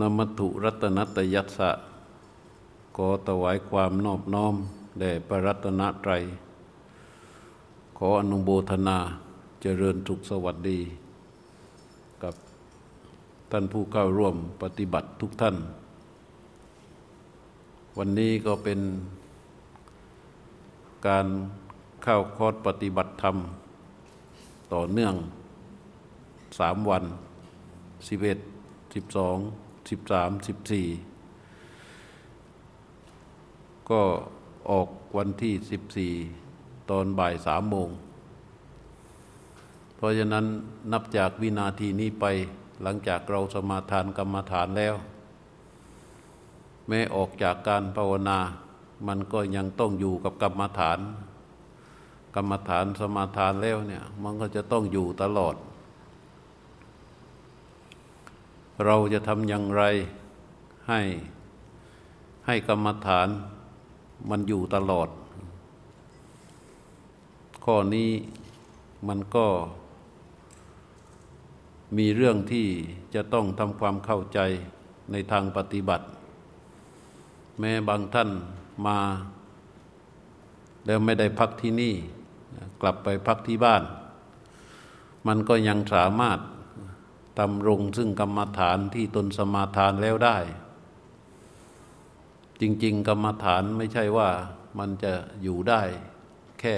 นมัตุรัตนัตยัสสะขอถวายความนอบน้อมแด่พระรัตนตรัย ขออนุโมทนาเจริญสุขสวัสดี กับท่านผู้เข้าร่วมปฏิบัติทุกท่าน วันนี้ก็เป็นการเข้าคอร์สปฏิบัติธรรม ต่อเนื่องสามวันสิบเอ็ดสิบสอง สิบสามสิบสี่ก็ออกวันที่สิบสี่ตอนบ่ายสามโมง เพราะฉะนั้นนับจากวินาทีนี้ไปหลังจากเราสมาทานกรรมฐานแล้ว แม้ออกจากการภาวนา มันก็ยังต้องอยู่กับกรรมฐาน กรรมฐานสมาทานแล้วเนี่ย มันก็จะต้องอยู่ตลอด เราจะทำอย่างไรให้ให้กรรมฐานมันอยู่ตลอด ข้อนี้มันก็มีเรื่องที่จะต้องทำความเข้าใจในทางปฏิบัติ แม้บางท่านมา แล้วไม่ได้พักที่นี่ กลับไปพักที่บ้าน มันก็ยังสามารถ ตำรงซึ่งกรรมฐานที่ตนสมาทานแล้วได้ จริง ๆ กรรมฐานไม่ใช่ว่ามันจะอยู่ได้แค่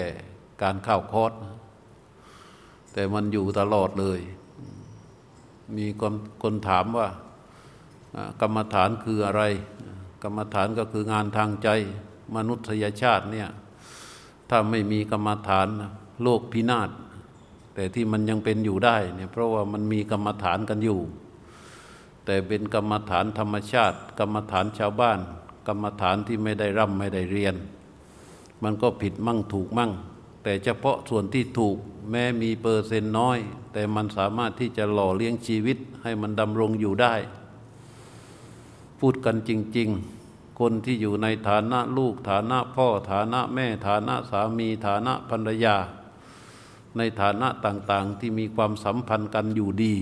การเข้าคอร์สแต่มันอยู่ตลอดเลย มีคนคนถามว่า กรรมฐานคืออะไร กรรมฐานก็คืองานทางใจ มนุษยชาติเนี่ย ถ้าไม่มีกรรมฐาน โลกพินาศ แต่ที่มันยังเป็นอยู่ได้เนี่ยเพราะว่ามันมีกรรมฐานกันอยู่ แต่เป็นกรรมฐานธรรมชาติ กรรมฐานชาวบ้าน กรรมฐานที่ไม่ได้ร่ำไม่ได้เรียน มันก็ผิดมั่งถูกมั่ง แต่เฉพาะส่วนที่ถูกแม้มีเปอร์เซ็นต์น้อย แต่มันสามารถที่จะหล่อเลี้ยงชีวิตให้มันดำรงอยู่ได้ พูดกันจริง ๆ คนที่อยู่ในฐานะลูกฐานะพ่อฐานะแม่ฐานะสามีฐานะภรรยา ในฐานะต่างๆที่มีความสัมพันธ์กันอยู่ดี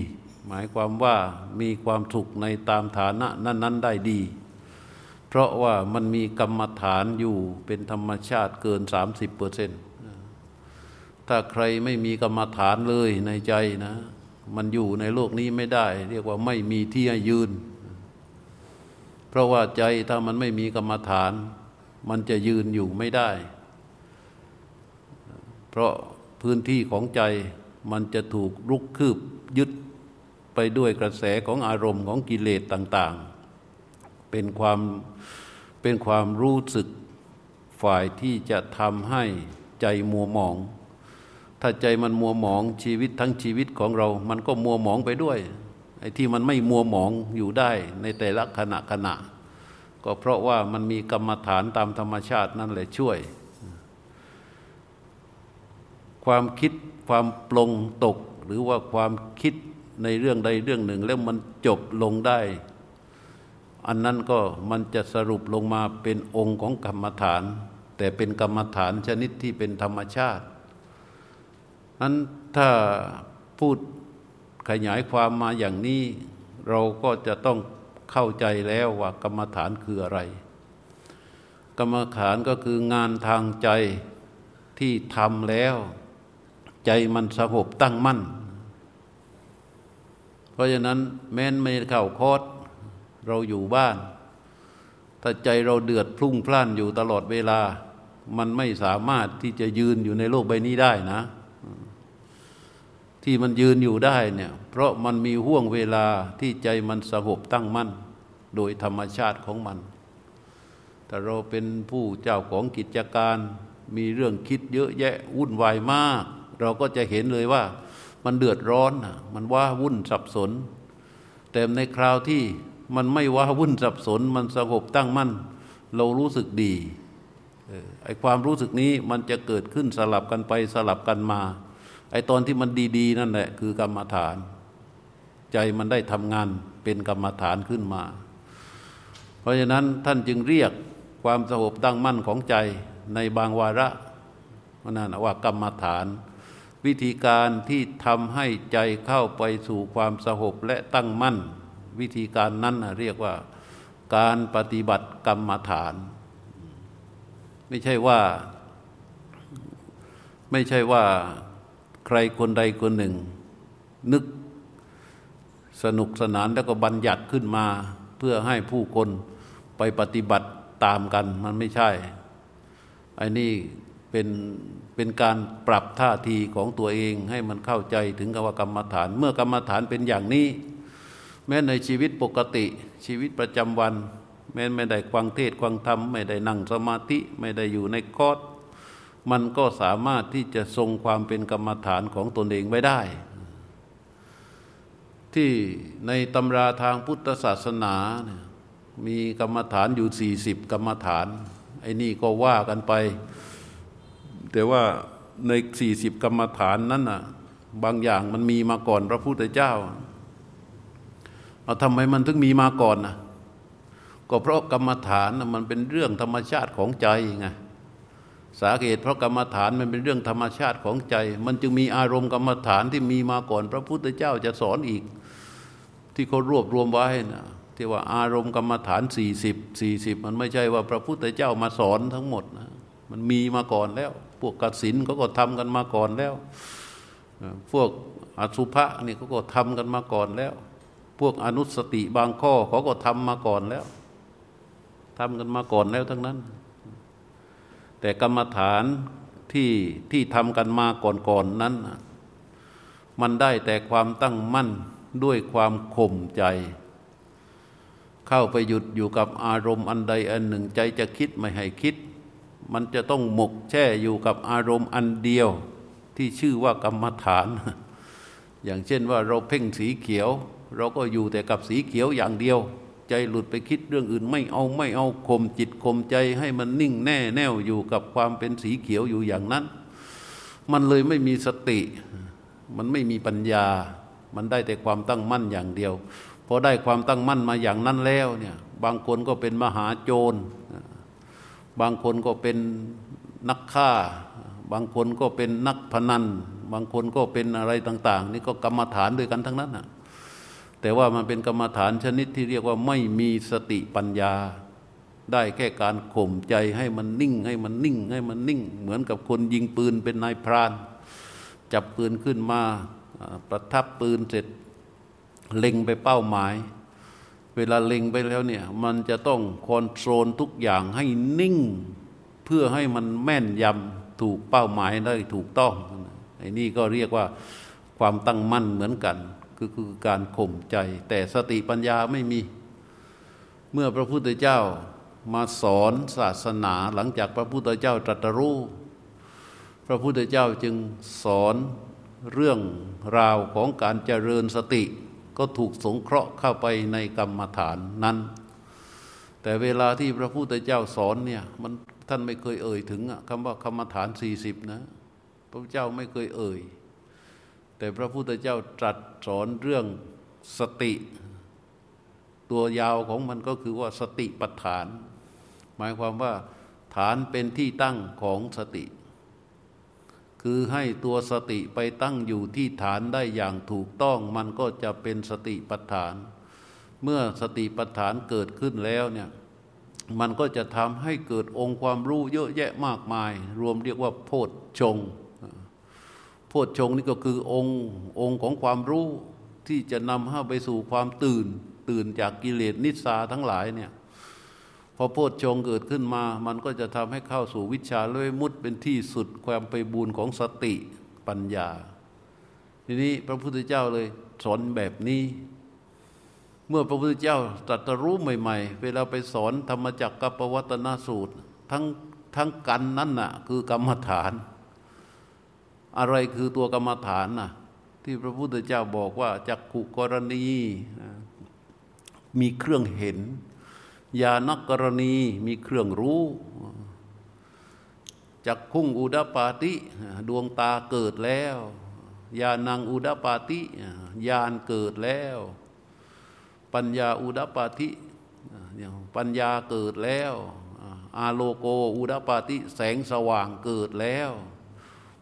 หมายความว่ามีความสุขในตามฐานะนั้น ๆ ได้ดี เพราะว่ามันมีกรรมฐานอยู่เป็นธรรมชาติเกิน 30เปอร์เซ็นต์ถ้าใครไม่มีกรรมฐานเลยในใจนะ มันอยู่ในโลกนี้ไม่ได้ เรียกว่าไม่มีที่ยืน เพราะว่าใจถ้ามันไม่มีกรรมฐาน มันจะยืนอยู่ไม่ได้ เพราะ พื้นที่ของใจมันจะถูกรุกคืบยึดไปด้วยกระแสของอารมณ์ของกิเลสต่าง ๆ เป็นความเป็นความรู้สึกฝ่ายที่จะทำให้ใจมัวหมอง ถ้าใจมันมัวหมองชีวิตทั้งชีวิตของเรา มันก็มัวหมองไปด้วย ไอ้ที่มันไม่มัวหมองอยู่ได้ในแต่ละขณะขณะ ก็เพราะว่ามันมีกรรมฐานตามธรรมชาตินั่นแหละช่วย ความคิดความปลงตก หรือว่าความคิดในเรื่องใดเรื่องหนึ่ง แล้วมันจบลงได้ อันนั้นก็มันจะสรุปลงมาเป็นองค์ของกรรมฐาน แต่เป็นกรรมฐานชนิดที่เป็นธรรมชาตินั้นถ้าพูดขยายความมาอย่างนี้ เราก็จะต้องเข้าใจแล้วว่ากรรมฐานคืออะไร กรรมฐานก็คืองานทางใจที่ทำแล้ว ใจมันสงบตั้งมั่น เพราะฉะนั้นแม้นไม่เข้าคอดเราอยู่บ้าน ถ้าใจเราเดือดพลุ่งพล่านอยู่ตลอดเวลา มันไม่สามารถที่จะยืนอยู่ในโลกใบนี้ได้นะ ที่มันยืนอยู่ได้เนี่ย เพราะมันมีห่วงเวลาที่ใจมันสงบตั้งมั่น โดยธรรมชาติของมันแต่เราเป็นผู้เจ้าของกิจการ มีเรื่องคิดเยอะแยะวุ่นวายมาก เราก็จะเห็นเลยว่ามันเดือดร้อนมันว่าวุ่นสับสน แต่ในคราวที่มันไม่ว่าวุ่นสับสน มันสงบตั้งมั่น เรารู้สึกดีไอ้ความรู้สึกนี้มันจะเกิดขึ้นสลับกันไปสลับกันมา ไอ้ตอนที่มันดีๆ นั่นแหละคือกรรมฐาน ใจมันได้ทำงานเป็นกรรมฐานขึ้นมา เพราะฉะนั้นท่านจึงเรียกความสงบตั้งมั่นของใจในบางวาระนั่นว่ากรรมฐาน วิธีการที่ทำให้ใจเข้าไปสู่ความสงบและตั้งมั่น วิธีการนั้นเรียกว่าการปฏิบัติกรรมฐาน ไม่ใช่ว่า ไม่ใช่ว่าใครคนใดคนหนึ่ง นึกสนุกสนานแล้วก็บัญญัติขึ้นมา เพื่อให้ผู้คนไปปฏิบัติตามกันมันไม่ใช่ไอ้นี่เป็น เป็นการปรับท่าทีของตัวเองให้มันเข้าใจถึงกว่ากรรมฐาน เมื่อกรรมฐานเป็นอย่างนี้ แม้ในชีวิตปกติชีวิตประจำวัน แม้ไม่ได้ควังเทศควังธรรมไม่ได้นั่งสมาธิไม่ได้อยู่ในคอร์สมันก็สามารถที่จะทรงความเป็นกรรมฐานของตนเองไว้ได้ ที่ในตำราทางพุทธศาสนาเนี่ยมีกรรมฐานอยู่สี่สิบกรรมฐาน ไอ้นี่ก็ว่ากันไป แต่ว่าในสี่สิบกรรมฐานนั้นน่ะบางอย่างมันมีมาก่อนพระพุทธเจ้าเอาทำไมมันถึงมีมาก่อนนะก็เพราะกรรมฐานมันเป็นเรื่องธรรมชาติของใจไงสาเหตุเพราะกรรมฐานมันเป็นเรื่องธรรมชาติของใจ มันจึงมีอารมณ์กรรมฐานที่มีมาก่อน พระพุทธเจ้าจะสอนอีก ที่เขารวบรวมไว้นะที่ว่าอารมณ์กรรมฐานสี่สิบสี่สิบมันไม่ใช่ว่าพระพุทธเจ้ามาสอนทั้งหมดนะมันมีมาก่อนแล้ว วกกสินเขาก็ทำกันมาก่อนแล้ว พวกอสุภะนี่เขาก็ทำกันมาก่อนแล้ว พวกอนุสติบางข้อเขาก็ทำมาก่อนแล้วทำกันมาก่อนแล้วทั้งนั้น แต่กรรมฐานที่ที่ทำกันมาก่อนๆนนั้น มันได้แต่ความตั้งมั่นด้วยความข่มใจ เข้าไปหยุดอยู่กับอารมณ์อันใดอันหนึ่งใจจะคิดไม่ให้คิด มันจะต้องหมกแช่อยู่กับอารมณ์อันเดียวที่ชื่อว่ากรรมฐาน อย่างเช่นว่าเราเพ่งสีเขียว เราก็อยู่แต่กับสีเขียวอย่างเดียว ใจหลุดไปคิดเรื่องอื่นไม่เอาไม่เอาข่มจิตข่มใจให้มันนิ่งแน่แน่วอยู่กับความเป็นสีเขียวอยู่อย่างนั้น มันเลยไม่มีสติ มันไม่มีปัญญา มันได้แต่ความตั้งมั่นอย่างเดียวพอได้ความตั้งมั่นมาอย่างนั้นแล้วเนี่ยบางคนก็เป็นมหาโจร บางคนก็เป็นนักฆ่า บางคนก็เป็นนักพนัน บางคนก็เป็นอะไรต่าง ๆ นี่ก็กรรมฐานด้วยกันทั้งนั้นนะแต่ว่ามันเป็นกรรมฐานชนิดที่เรียกว่าไม่มีสติปัญญา ได้แค่การข่มใจให้มันนิ่ง ให้มันนิ่ง ให้มันนิ่ง เหมือนกับคนยิงปืนเป็นนายพราน จับปืนขึ้นมาประทับปืนเสร็จเล็งไปเป้าหมาย เวลาเล็งไปแล้วเนี่ยมันจะต้องคอนโทรลทุกอย่างให้นิ่ง เพื่อให้มันแม่นยำถูกเป้าหมายได้ถูกต้องไอ้นี่ก็เรียกว่าความตั้งมั่นเหมือนกันคือคือการข่มใจ แต่สติปัญญาไม่มี เมื่อพระพุทธเจ้ามาสอนศาสนาหลังจากพระพุทธเจ้าตรัสรู้พระพุทธเจ้าจึงสอนเรื่องราวของการเจริญสติ ก็ถูกสงเคราะห์เข้าไปในกรรมฐานนั้น แต่เวลาที่พระพุทธเจ้าสอนเนี่ยมันท่านไม่เคยเอ่ยถึงคำว่ากรรมฐานสี่สิบนะ พระพุทธเจ้าไม่เคยเอ่ย แต่พระพุทธเจ้าตรัสสอนเรื่องสติ ตัวยาวของมันก็คือว่าสติปัฏฐาน หมายความว่าฐานเป็นที่ตั้งของสติ คือให้ตัวสติไปตั้งอยู่ที่ฐานได้อย่างถูกต้อง มันก็จะเป็นสติปัฏฐาน เมื่อสติปัฏฐานเกิดขึ้นแล้วเนี่ยมันก็จะทำให้เกิดองค์ความรู้เยอะแยะมากมาย รวมเรียกว่าโพชฌงโพชฌงนี่ก็คือองค์องค์ของความรู้ที่จะนำให้ไปสู่ความตื่น ตื่นจากกิเลสนิสาทั้งหลายเนี่ย อโพชฌงเกิดขึ้นมา มันก็จะทำให้เข้าสู่วิชาเลยมุดเป็นที่สุดความไปบูรของสติปัญญา ทีนี้พระพุทธเจ้าเลยสอนแบบนี้ เมื่อพระพุทธเจ้าตรัสรู้ใหม่ ๆ เวลาไปสอนธรรมจักรกับปวัตนสูตร ทั้งทั้งกันนั่นน่ะคือกรรมฐาน อะไรคือตัวกรรมฐานน่ะที่พระพุทธเจ้าบอกว่าจักขุกรณี มีเครื่องเห็น ยานักกรณีมีเครื่องรู้จักคุ้งอุดปาติดวงตาเกิดแล้วยานังอุดปาติยานเกิดแล้ว ปัญญาอุดปาติปัญญาเกิดแล้วอาโลโกอุดปาติแสงสว่างเกิดแล้ว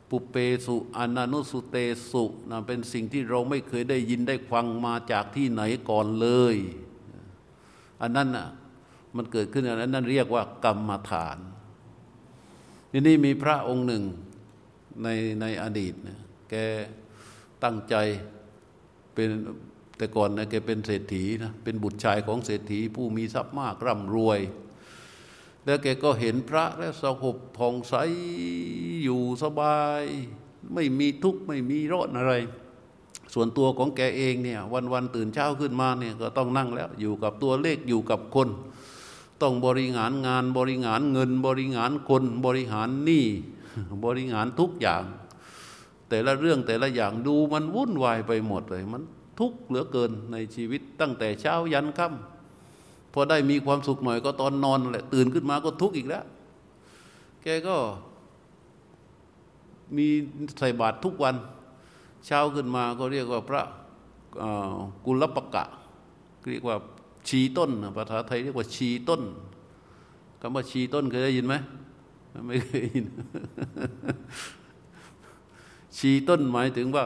ปุเปสุอนานุสุเตสุนะเป็นสิ่งที่เราไม่เคยได้ยินได้ฟังมาจากที่ไหนก่อนเลย อันนั้นน่ะ มันเกิดขึ้นอันนั้นเรียกว่ากรรมฐานทีนี้มีพระองค์หนึ่งในในอดีตนี่ยแกตั้งใจเป็นแต่ก่อนนะแกเป็นเศรษฐีนะเป็นบุตรชายของเศรษฐีผู้มีทรัพย์มากร่ำรวย แล้วแกก็เห็นพระและสงบผ่องใสอยู่สบาย ไม่มีทุกข์ไม่มีร้อนอะไร ส่วนตัวของแกเองเนี่ยวันวันตื่นเช้าขึ้นมาเนี่ยก็ต้องนั่งแล้วอยู่กับตัวเลขอยู่กับคน ต้องบริหารงานบริหารเงินบริหารคนบริหารหนี้บริหารทุกอย่าง แต่ละเรื่องแต่ละอย่างดูมันวุ่นวายไปหมดเลย มันทุกข์เหลือเกินในชีวิตตั้งแต่เช้ายันค่ำพอได้มีความสุขหน่อยก็ตอนนอนแหละตื่นขึ้นมาก็ทุกข์อีกแล้วแกก็มีใส่บาตรทุกวัน เช้าขึ้นมาก็เรียกว่าพระกุลปะกะเรียกว่า ชีต้นภาษาไทยเรียกว่าชีต้นคำว่าชีต้นเคยได้ยินไหมไม่เคยยิน ชีต้นหมายถึงว่า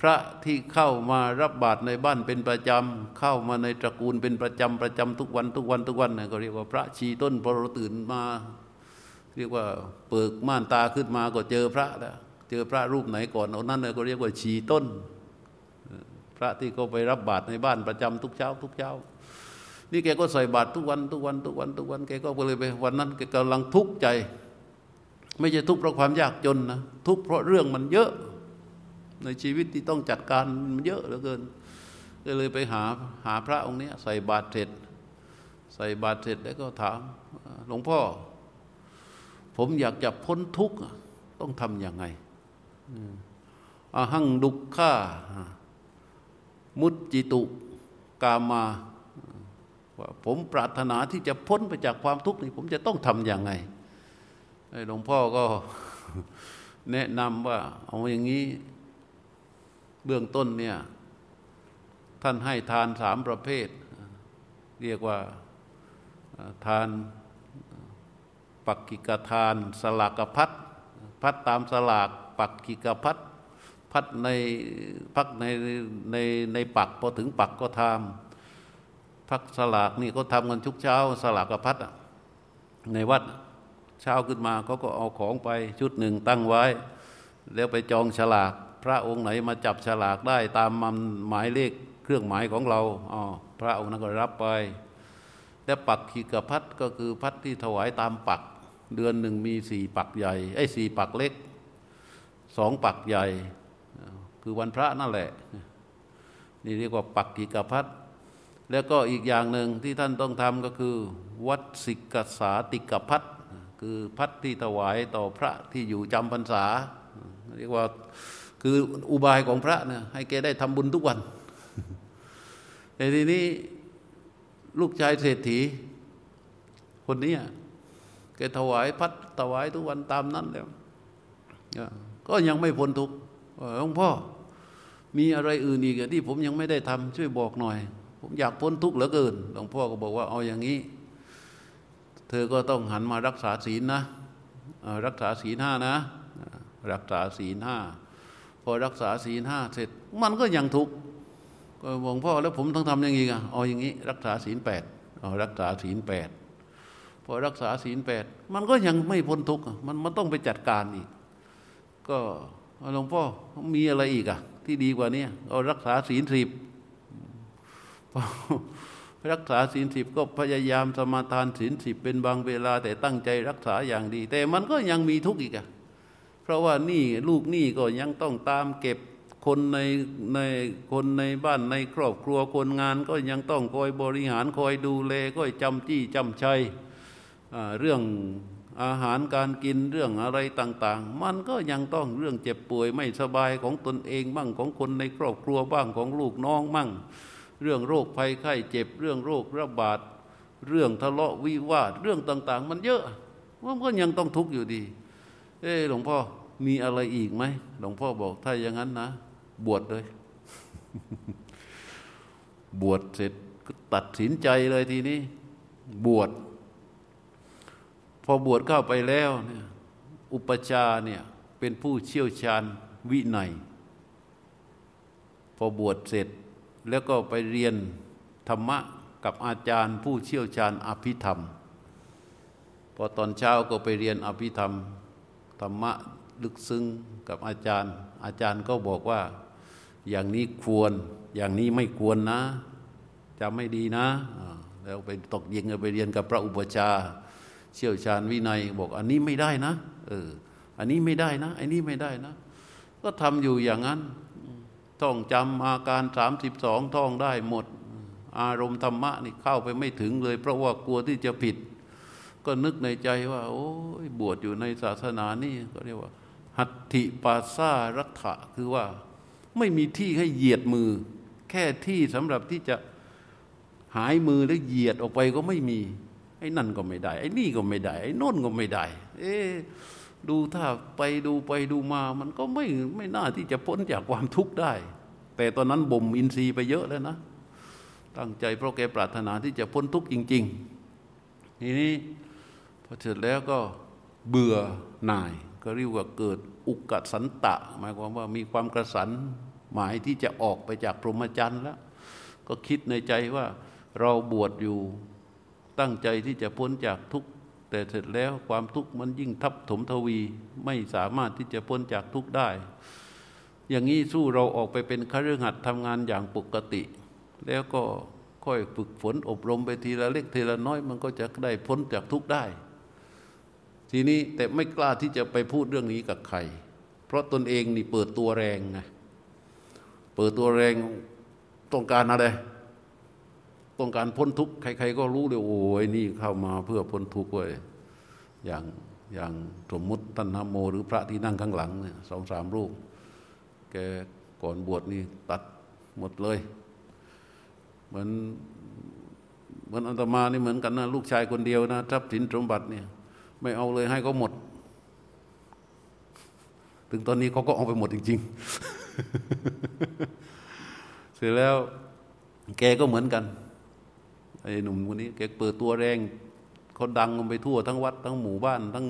พระที่เข้ามารับบาตรในบ้านเป็นประจำเข้ามาในตระกูลเป็นประจำประจำทุกวันทุกวันทุกวันเนะก็เรียกว่าพระชีต้นพอเราตื่นมา เรียกว่าเปิกม่านตาขึ้นมาก็เจอพระแล้วเจอพระรูปไหนก่อนเอานั้นเลยก็เรียกว่าชีต้น พระที่เขาไปรับบาตรในบ้านประจำทุกเช้า ทุกเช้า นี่แกก็ใส่บาตรทุกวันทุกวันทุกวันทุกวันแกก็เลยไปวันนั้นแกกำลังทุกข์ใจ ไม่ใช่ทุกข์เพราะความยากจนนะทุกข์เพราะเรื่องมันเยอะ ในชีวิตที่ต้องจัดการมันเยอะเหลือเกินก็เลยไปหาหาพระองค์นี้ใส่บาตรเสร็จ ใส่บาตรเสร็จแล้วก็ถามหลวงพ่อ ผมอยากจะพ้นทุกข์ต้องทำยังไงอาหังดุกข้ามุจจิตุ กามา ว่าผมปรารถนาที่จะพ้นไปจากความทุกข์นี่ผมจะต้องทำอย่างไงหลวงพ่อก็แนะนำว่า เอาอย่างนี้เบื้องต้นเนี่ยท่านให้ทานสามประเภท เรียกว่าทานปักกิกทาน สลากพัดพัดตามสลากปักกิกพัดพัดในพักในในในปักพอถึงปักก็ทำ พักสลากนี่ก็ทำกันทุกเช้าสลากกระพัดในวัดเช้าขึ้นมาเขาก็เอาของไปชุดหนึ่งตั้งไว้ แล้วไปจองฉลาก พระองค์ไหนมาจับฉลากได้ตามมันหมายเลขเครื่องหมายของเราอ๋อพระองค์นั้นก็รับไป และปักขีกพัดก็คือพัดที่ถวายตามปัก เดือนหนึ่งมีสี่ปักใหญ่ไอ้สี่ปักเล็กสองปักใหญ่ คือวันพระนั่นแหละ นี่เรียกว่าปักขีกพัด แล้วก็อีกอย่างหนึ่งที่ท่านต้องทำก็คือ วัดสิกษาติกพัดคือพัดที่ถวายต่อพระที่อยู่จำพรรษา เรียกว่าคืออุบายของพระเนี่ยให้แกได้ทำบุญทุกวันแต่ทีนี้ลูกชายเศรษฐี คนนี้แกถวายพัดถวายทุกวันตามนั้นแล้วก็ยังไม่พ้นทุกข์หลวงพ่อมีอะไรอื่นอีกที่ผมยังไม่ได้ทำช่วยบอกหน่อย ผมอยากพ้นทุกข์เหลือเกินหลวงพ่อก็บอกว่าเอาอย่างนี้ เธอก็ต้องหันมารักษาศีลนะรักษาศีลห้านะรักษาศีลห้าพอรักษาศีลห้าเสร็จมันก็ยังทุกข์หลวงพ่อแล้วผมต้องทำยังไงอะเอาอย่างนี้ รักษาศีลแปดเอารักษาศีลแปดพอรักษาศีลแปดมันก็ยังไม่พ้นทุกข์มันมันต้องไปจัดการอีก ก็หลวงพ่อมีอะไรอีกอะ ที่ดีกว่านี้เอารักษาศีลสิบ รักษาศีลสิบก็พยายามสมาทานศีลสิบเป็นบางเวลา แต่ตั้งใจรักษาอย่างดี แต่มันก็ยังมีทุกข์อีกอะเพราะว่านี่ลูกนี่ก็ยังต้องตามเก็บคนในในคนในบ้านในครอบครัวคนงานก็ยังต้องคอยบริหารคอยดูแลก็จำจี้จำชัยเรื่องอาหารการกินเรื่องอะไรต่าง ๆ มันก็ยังต้องเรื่องเจ็บป่วยไม่สบายของตนเองบ้างของคนในครอบครัวบ้างของลูกน้องมั่ง เรื่องโรคภัยไข้เจ็บ เรื่องโรคระบาด เรื่องทะเลาะวิวาทเรื่องต่าง ๆ มันเยอะมันก็ยังต้องทุกข์อยู่ดี เออหลวงพ่อมีอะไรอีกไหมหลวงพ่อบอกถ้าอย่างนั้นนะ บวชเลย บวชเสร็จก็ตัดสินใจเลยทีนี้ บวชพอบวชเข้าไปแล้วเนี่ยอุปชาเนี่ยเป็นผู้เชี่ยวชาญวินัย พอบวชเสร็จ แล้วก็ไปเรียนธรรมะกับอาจารย์ผู้เชี่ยวชาญอภิธรรม พอตอนเช้าก็ไปเรียนอภิธรรม ธรรมะลึกซึ้งกับอาจารย์ อาจารย์ก็บอกว่าอย่างนี้ควร อย่างนี้ไม่ควรนะจำไม่ดีนะ แล้วไปตกยิงไปเรียนกับพระอุปชา เชี่ยวชาญวินัย บอกอันนี้ไม่ได้นะ เออ อันนี้ไม่ได้นะ อันนี้ไม่ได้นะ ก็ทำอยู่อย่างนั้น ท่องจำอาการสามสิบสองท่องได้หมด อารมณ์ธรรมะนี่เข้าไปไม่ถึงเลย เพราะว่ากลัวที่จะผิด ก็นึกในใจว่า โอ้ยบวชอยู่ในศาสนานี่ก็เรียกว่า หัตถิปาซารัฐะคือว่า ไม่มีที่ให้เหยียดมือ แค่ที่สำหรับที่จะหายมือแล้วเหยียดออกไปก็ไม่มี ไอ้นั่นก็ไม่ได้ ไอ้นี่ก็ไม่ได้ ไอ้น่นก็ไม่ได้ เอ๊ ดูถ้าไปดูไปดูมา มันก็ไม่ไม่น่าที่จะพ้นจากความทุกข์ได้ แต่ตอนนั้นบ่มอินทรีย์ไปเยอะแล้วนะ ตั้งใจเพราะแกปรารถนาที่จะพ้นทุกข์จริง ๆ ทีนี้พอเสร็จแล้วก็เบื่อหน่าย ก็เรียกว่าเกิดอุกสันตะ หมายความว่ามีความกระสันหมายที่จะออกไปจากพรหมจรรย์แล้ว ก็คิดในใจว่าเราบวชอยู่ตั้งใจที่จะพ้นจากทุกข์ แต่เสร็จแล้วความทุกข์มันยิ่งทับถมทวีไม่สามารถที่จะพ้นจากทุกข์ได้ อย่างนี้สู้เราออกไปเป็นคฤหัสถ์ทำงานอย่างปกติ แล้วก็ค่อยฝึกฝนอบรมไปทีละเล็กทีละน้อย มันก็จะได้พ้นจากทุกข์ได้ ทีนี้แต่ไม่กล้าที่จะไปพูดเรื่องนี้กับใคร เพราะตนเองนี่เปิดตัวแรงไงเปิดตัวแรงต้องการอะไร ต้องการพ้นทุกข์ใคร ๆ ก็รู้เลยโอ้ยนี่เข้ามาเพื่อพ้นทุกข์เว้ยอย่างอย่างสมมุติท่านนโม หรือพระที่นั่งข้างหลังเนี่ยสองสามรูป แกก่อนบวชนี่ตัดหมดเลย เหมือนเหมือนอันตมานี่เหมือนกันนะลูกชายคนเดียวนะทรัพย์สินสมบัติเนี่ย ไม่เอาเลยให้เขาหมด ถึงตอนนี้เขาก็เอาไปหมดจริง ๆ เสร็จแล้วแกก็เหมือนกัน ไอ้หนุ่มคนนี้แกเปิดตัวแรงเขาดังไปทั่วทั้งวัดทั้งหมู่บ้านทั้ง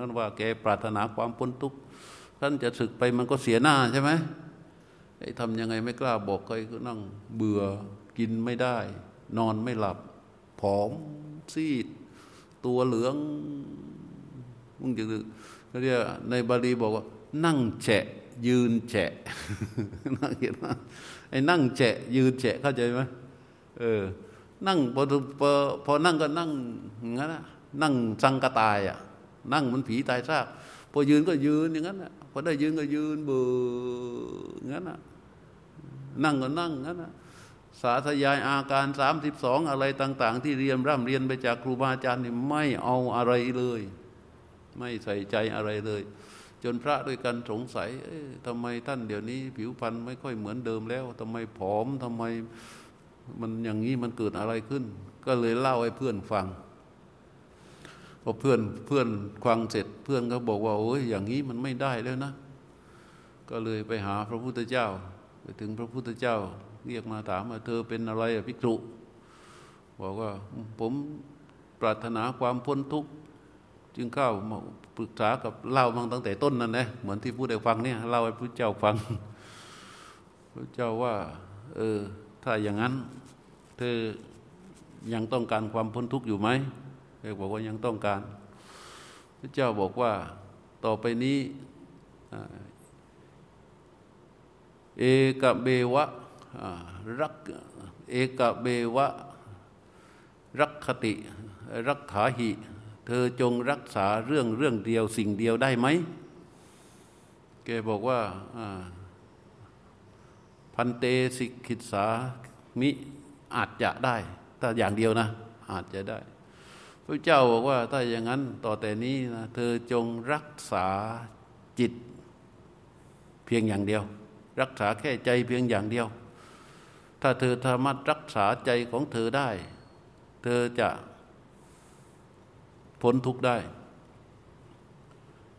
นั้นว่าแกปรารถนาความพ้นทุกข์ท่านจะศึกไปมันก็เสียหน้าใช่ไหมไอ้ทำยังไงไม่กล้าบอกใครก็นั่งเบื่อกินไม่ได้ นอนไม่หลับ ผอมซีด ตัวเหลืองมึงจะเรียกในบาลีบอกว่า นั่งแฉะ ยืนแฉะนั่งเห็นไหมไอ้นั่งแฉะ ยืนแฉะเข้าใจไหมเออ นั่งพอพอพอนั่งก็นั่งงั้นนะนั่งสังกตายอะ นั่งมันผีตายซากพอยืนก็ยืนอย่างนั้นอะพอได้ยืนก็ยืนเบื่องั้นอะนั่งก็นั่งงั้นอะสาธยายอาการสามสิบสองอะไรต่าง ๆ ที่เรียนร่ำเรียนไปจากครูบาอาจารย์นี่ไม่เอาอะไรเลย ไม่ใส่ใจอะไรเลย จนพระด้วยกันสงสัยทำไมท่านเดี๋ยวนี้ ผิวพรรณไม่ค่อยเหมือนเดิมแล้วทำไมผอมทำไม มันอย่างนี้มันเกิดอะไรขึ้น ก็เลยเล่าให้เพื่อนฟังพอเพื่อนเพื่อนฟังเสร็จเพื่อนก็บอกว่าโอ้ยอย่างนี้มันไม่ได้แล้วนะ ก็เลยไปหาพระพุทธเจ้า ไปถึงพระพุทธเจ้า เรียกมาถามว่าเธอเป็นอะไรอะภิกษุบอกว่าผมปรารถนาความพ้นทุกข์จึงเข้ามาปรึกษากับเล่ามาตั้งแต่ต้นนั่นนะเหมือนที่พูดได้ฟังเนี่ยเล่าให้พระเจ้าฟังพระเจ้าว่า เออ ถ้าอย่างนั้น เธอยังต้องการความพ้นทุกข์อยู่ไหมเธอบอกว่ายังต้องการ พระเจ้าบอกว่าต่อไปนี้เอกเบวะรักเอกเบวะรักคติรักขาหิ เธอจงรักษาเรื่องเรื่องเดียวสิ่งเดียวได้ไหมแกบอกว่า พันเตสิกิสามิอาจจะได้ ถ้าอย่างเดียวนะ อาจจะได้ พระเจ้าบอกว่าถ้าอย่างนั้นต่อแต่นี้นะเธอจงรักษาจิตเพียงอย่างเดียว รักษาแค่ใจเพียงอย่างเดียว ถ้าเธอสามารถรักษาใจของเธอได้ เธอจะพ้นทุกข์ได้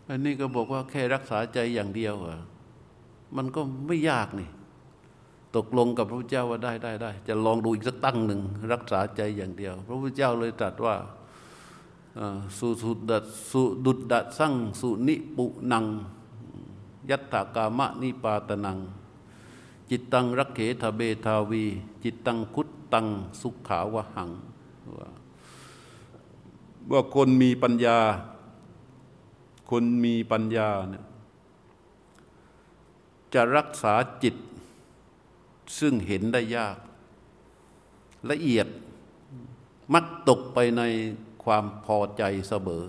อันนี้ก็บอกว่าแค่รักษาใจอย่างเดียวอะมันก็ไม่ยากนี่ ตกลงกับพระพุทธเจ้าว่าได้ได้ได้ จะลองดูอีกสักตั้งหนึ่งรักษาใจอย่างเดียว พระพุทธเจ้าเลยตรัสว่าสุสุดัสุดุดดัสั่งสุนิปุนัง ยัตถากามะนิปาตนัง จิตตังรักเขทเบทาวี จิตตังคุตตังสุขาวหัง ว่าว่าคนมีปัญญา คนมีปัญญาเนี่ยจะรักษาจิต ซึ่งเห็นได้ยาก ละเอียดมักตกไปในความพอใจเสมอ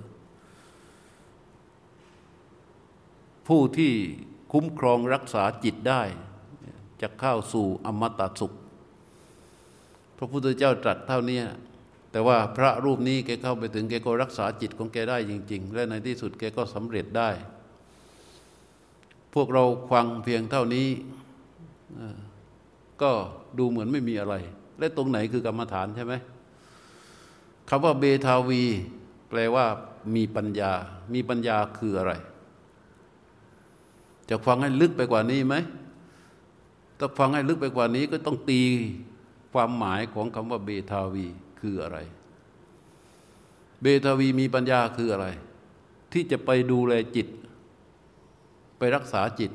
ผู้ที่คุ้มครองรักษาจิตได้ จะเข้าสู่อมตะสุข พระพุทธเจ้าตรัสเท่านี้แต่ว่าพระรูปนี้แกเข้าไปถึงแกก็รักษาจิตของแกได้จริง ๆ และในที่สุดแกก็สำเร็จได้ พวกเราฟังเพียงเท่านี้ ก็ดูเหมือนไม่มีอะไร และตรงไหนคือกรรมฐานใช่ไหมคำว่าเบทาวี แปลว่ามีปัญญา มีปัญญาคืออะไร จะฟังให้ลึกไปกว่านี้ไหมถ้าฟังให้ลึกไปกว่านี้ก็ต้องตีความหมายของคำว่าเบทาวีคืออะไร เบทาวีมีปัญญาคืออะไร ที่จะไปดูแลจิต ไปรักษาจิต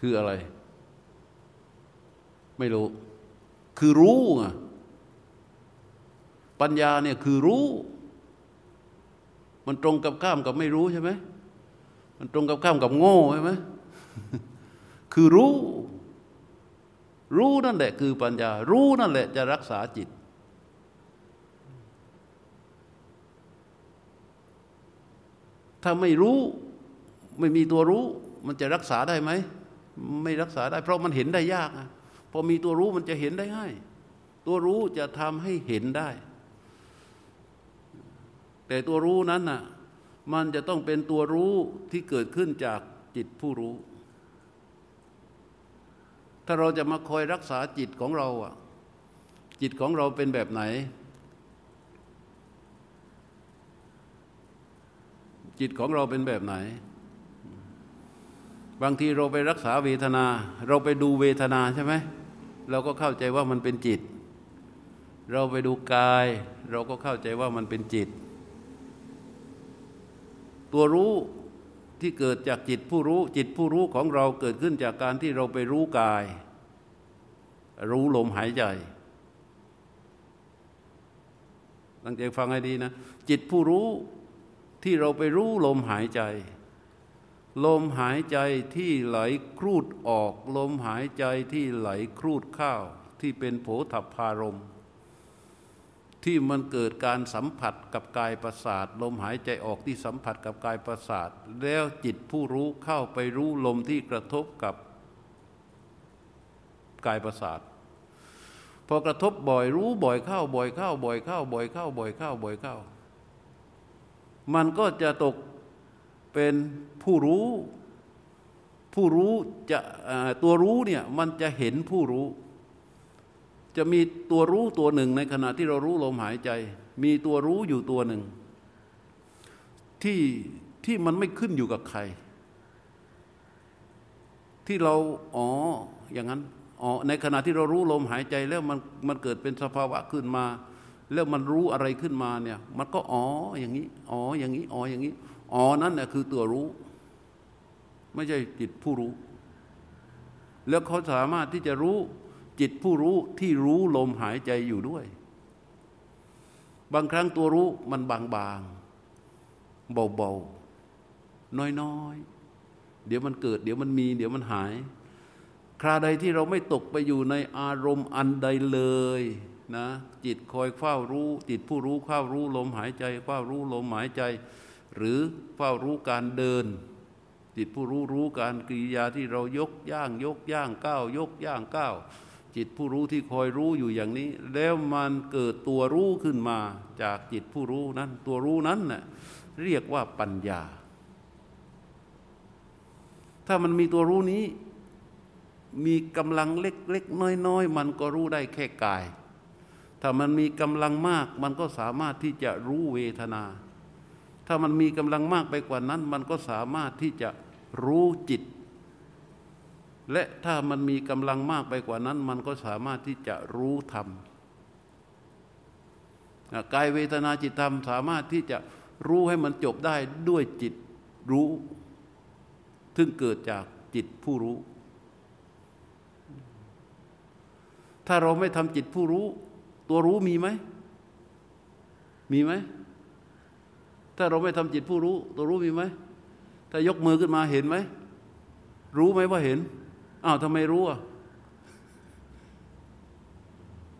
คืออะไร ไม่รู้ คือรู้ไงปัญญาเนี่ยคือรู้ มันตรงกับข้ามกับไม่รู้ใช่ไหมมันตรงกับข้ามกับโง่ใช่ไหมคือรู้ รู้นั่นแหละคือปัญญา รู้นั่นแหละจะรักษาจิต ถ้าไม่รู้ไม่มีตัวรู้ มันจะรักษาได้ไหม ไม่รักษาได้ เพราะมันเห็นได้ยาก พอมีตัวรู้มันจะเห็นได้ง่าย ตัวรู้จะทำให้เห็นได้ แต่ตัวรู้นั้นน่ะมันจะต้องเป็นตัวรู้ที่เกิดขึ้นจากจิตผู้รู้ ถ้าเราจะมาคอยรักษาจิตของเราอะ จิตของเราเป็นแบบไหน จิตของเราเป็นแบบไหน บางทีเราไปรักษาเวทนา เราไปดูเวทนาใช่ไหมเราก็เข้าใจว่ามันเป็นจิต เราไปดูกาย เราก็เข้าใจว่ามันเป็นจิต ตัวรู้ที่เกิดจากจิตผู้รู้ จิตผู้รู้ของเราเกิดขึ้นจากการที่เราไปรู้กาย รู้ลมหายใจตั้งใจฟังให้ดีนะ จิตผู้รู้ที่เราไปรู้ลมหายใจ ลมหายใจที่ไหลครูดออก ลมหายใจที่ไหลครูดเข้าที่เป็นโผฏฐารมที่มันเกิดการสัมผัสกับกายประสาท ลมหายใจออกที่สัมผัสกับกายประสาท แล้วจิตผู้รู้เข้าไปรู้ลมที่กระทบกับกายประสาท พอกระทบบ่อยรู้บ่อยเข้าบ่อยเข้าบ่อยเข้าบ่อยเข้าบ่อยเข้าบ่อยเข้า มันก็จะตก เป็นผู้รู้ ผู้รู้จะตัวรู้เนี่ยมันจะเห็นผู้รู้ จะมีตัวรู้ตัวหนึ่งในขณะที่เรารู้ลมหายใจ มีตัวรู้อยู่ตัวหนึ่ง ที่ที่มันไม่ขึ้นอยู่กับใคร ที่เราอ๋ออย่างนั้นอ๋อในขณะที่เรารู้ลมหายใจแล้วมันมันเกิดเป็นสภาวะขึ้นมา แล้วมันรู้อะไรขึ้นมาเนี่ย มันก็อ๋ออย่างนี้อ๋ออย่างนี้อ๋ออย่างนี้ อ๋อนั่นเนี่ยคือตัวรู้ ไม่ใช่จิตผู้รู้ แล้วเขาสามารถที่จะรู้จิตผู้รู้ที่รู้ลมหายใจอยู่ด้วย บางครั้งตัวรู้มันบางๆเบาๆน้อยๆ เดี๋ยวมันเกิด เดี๋ยวมันมี เดี๋ยวมันหาย คราใดที่เราไม่ตกไปอยู่ในอารมณ์อันใดเลยนะจิตคอยเฝ้ารู้ จิตผู้รู้เฝ้ารู้ลมหายใจเฝ้ารู้ลมหายใจ หรือเฝ้ารู้การเดิน จิตผู้รู้รู้การกิริยาที่เรายกย่างยกย่างก้าวยกย่างก้าวจิตผู้รู้ที่คอยรู้อยู่อย่างนี้ แล้วมันเกิดตัวรู้ขึ้นมาจากจิตผู้รู้นั้น ตัวรู้นั้นน่ยเรียกว่าปัญญา ถ้ามันมีตัวรู้นี้ มีกำลังเล็กๆน้อยๆ มันก็รู้ได้แค่กาย ถ้ามันมีกำลังมากมันก็สามารถที่จะรู้เวทนา ถ้ามันมีกำลังมากไปกว่านั้น มันก็สามารถที่จะรู้จิต และถ้ามันมีกำลังมากไปกว่านั้น มันก็สามารถที่จะรู้ธรรมกายเวทนาจิตธรรมสามารถที่จะรู้ให้มันจบได้ด้วยจิตรู้ถึงเกิดจากจิตผู้รู้ ถ้าเราไม่ทำจิตผู้รู้ ตัวรู้มีไหม มีไหม ถ้าเราไม่ทำจิตผู้รู้ ตัวรู้มีไหมถ้ายกมือขึ้นมาเห็นไหม รู้ไหมว่าเห็นอ้าวทำไมรู้อะ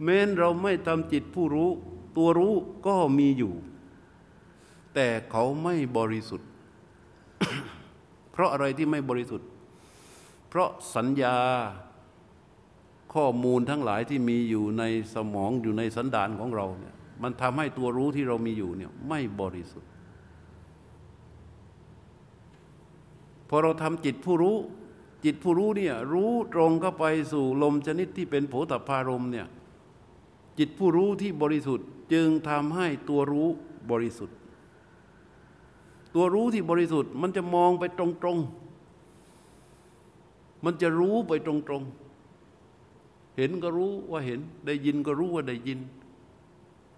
แม้นเราไม่ทำจิตผู้รู้ ตัวรู้ก็มีอยู่ แต่เขาไม่บริสุทธิ์ เพราะอะไรที่ไม่บริสุทธิ์ เพราะสัญญาข้อมูลทั้งหลายที่มีอยู่ในสมองอยู่ในสันดานของเราเนี่ยมันทำให้ตัวรู้ที่เรามีอยู่เนี่ยไม่บริสุทธิ์ พอเราทำจิตผู้รู้ จิตผู้รู้เนี่ยรู้ตรงเข้าไปสู่ลมชนิดที่เป็นโผฏฐารมเนี่ยจิตผู้รู้ที่บริสุทธิ์จึงทำให้ตัวรู้บริสุทธิ์ ตัวรู้ที่บริสุทธิ์ มันจะมองไปตรงๆ มันจะรู้ไปตรงๆ เห็นก็รู้ว่าเห็น ได้ยินก็รู้ว่าได้ยิน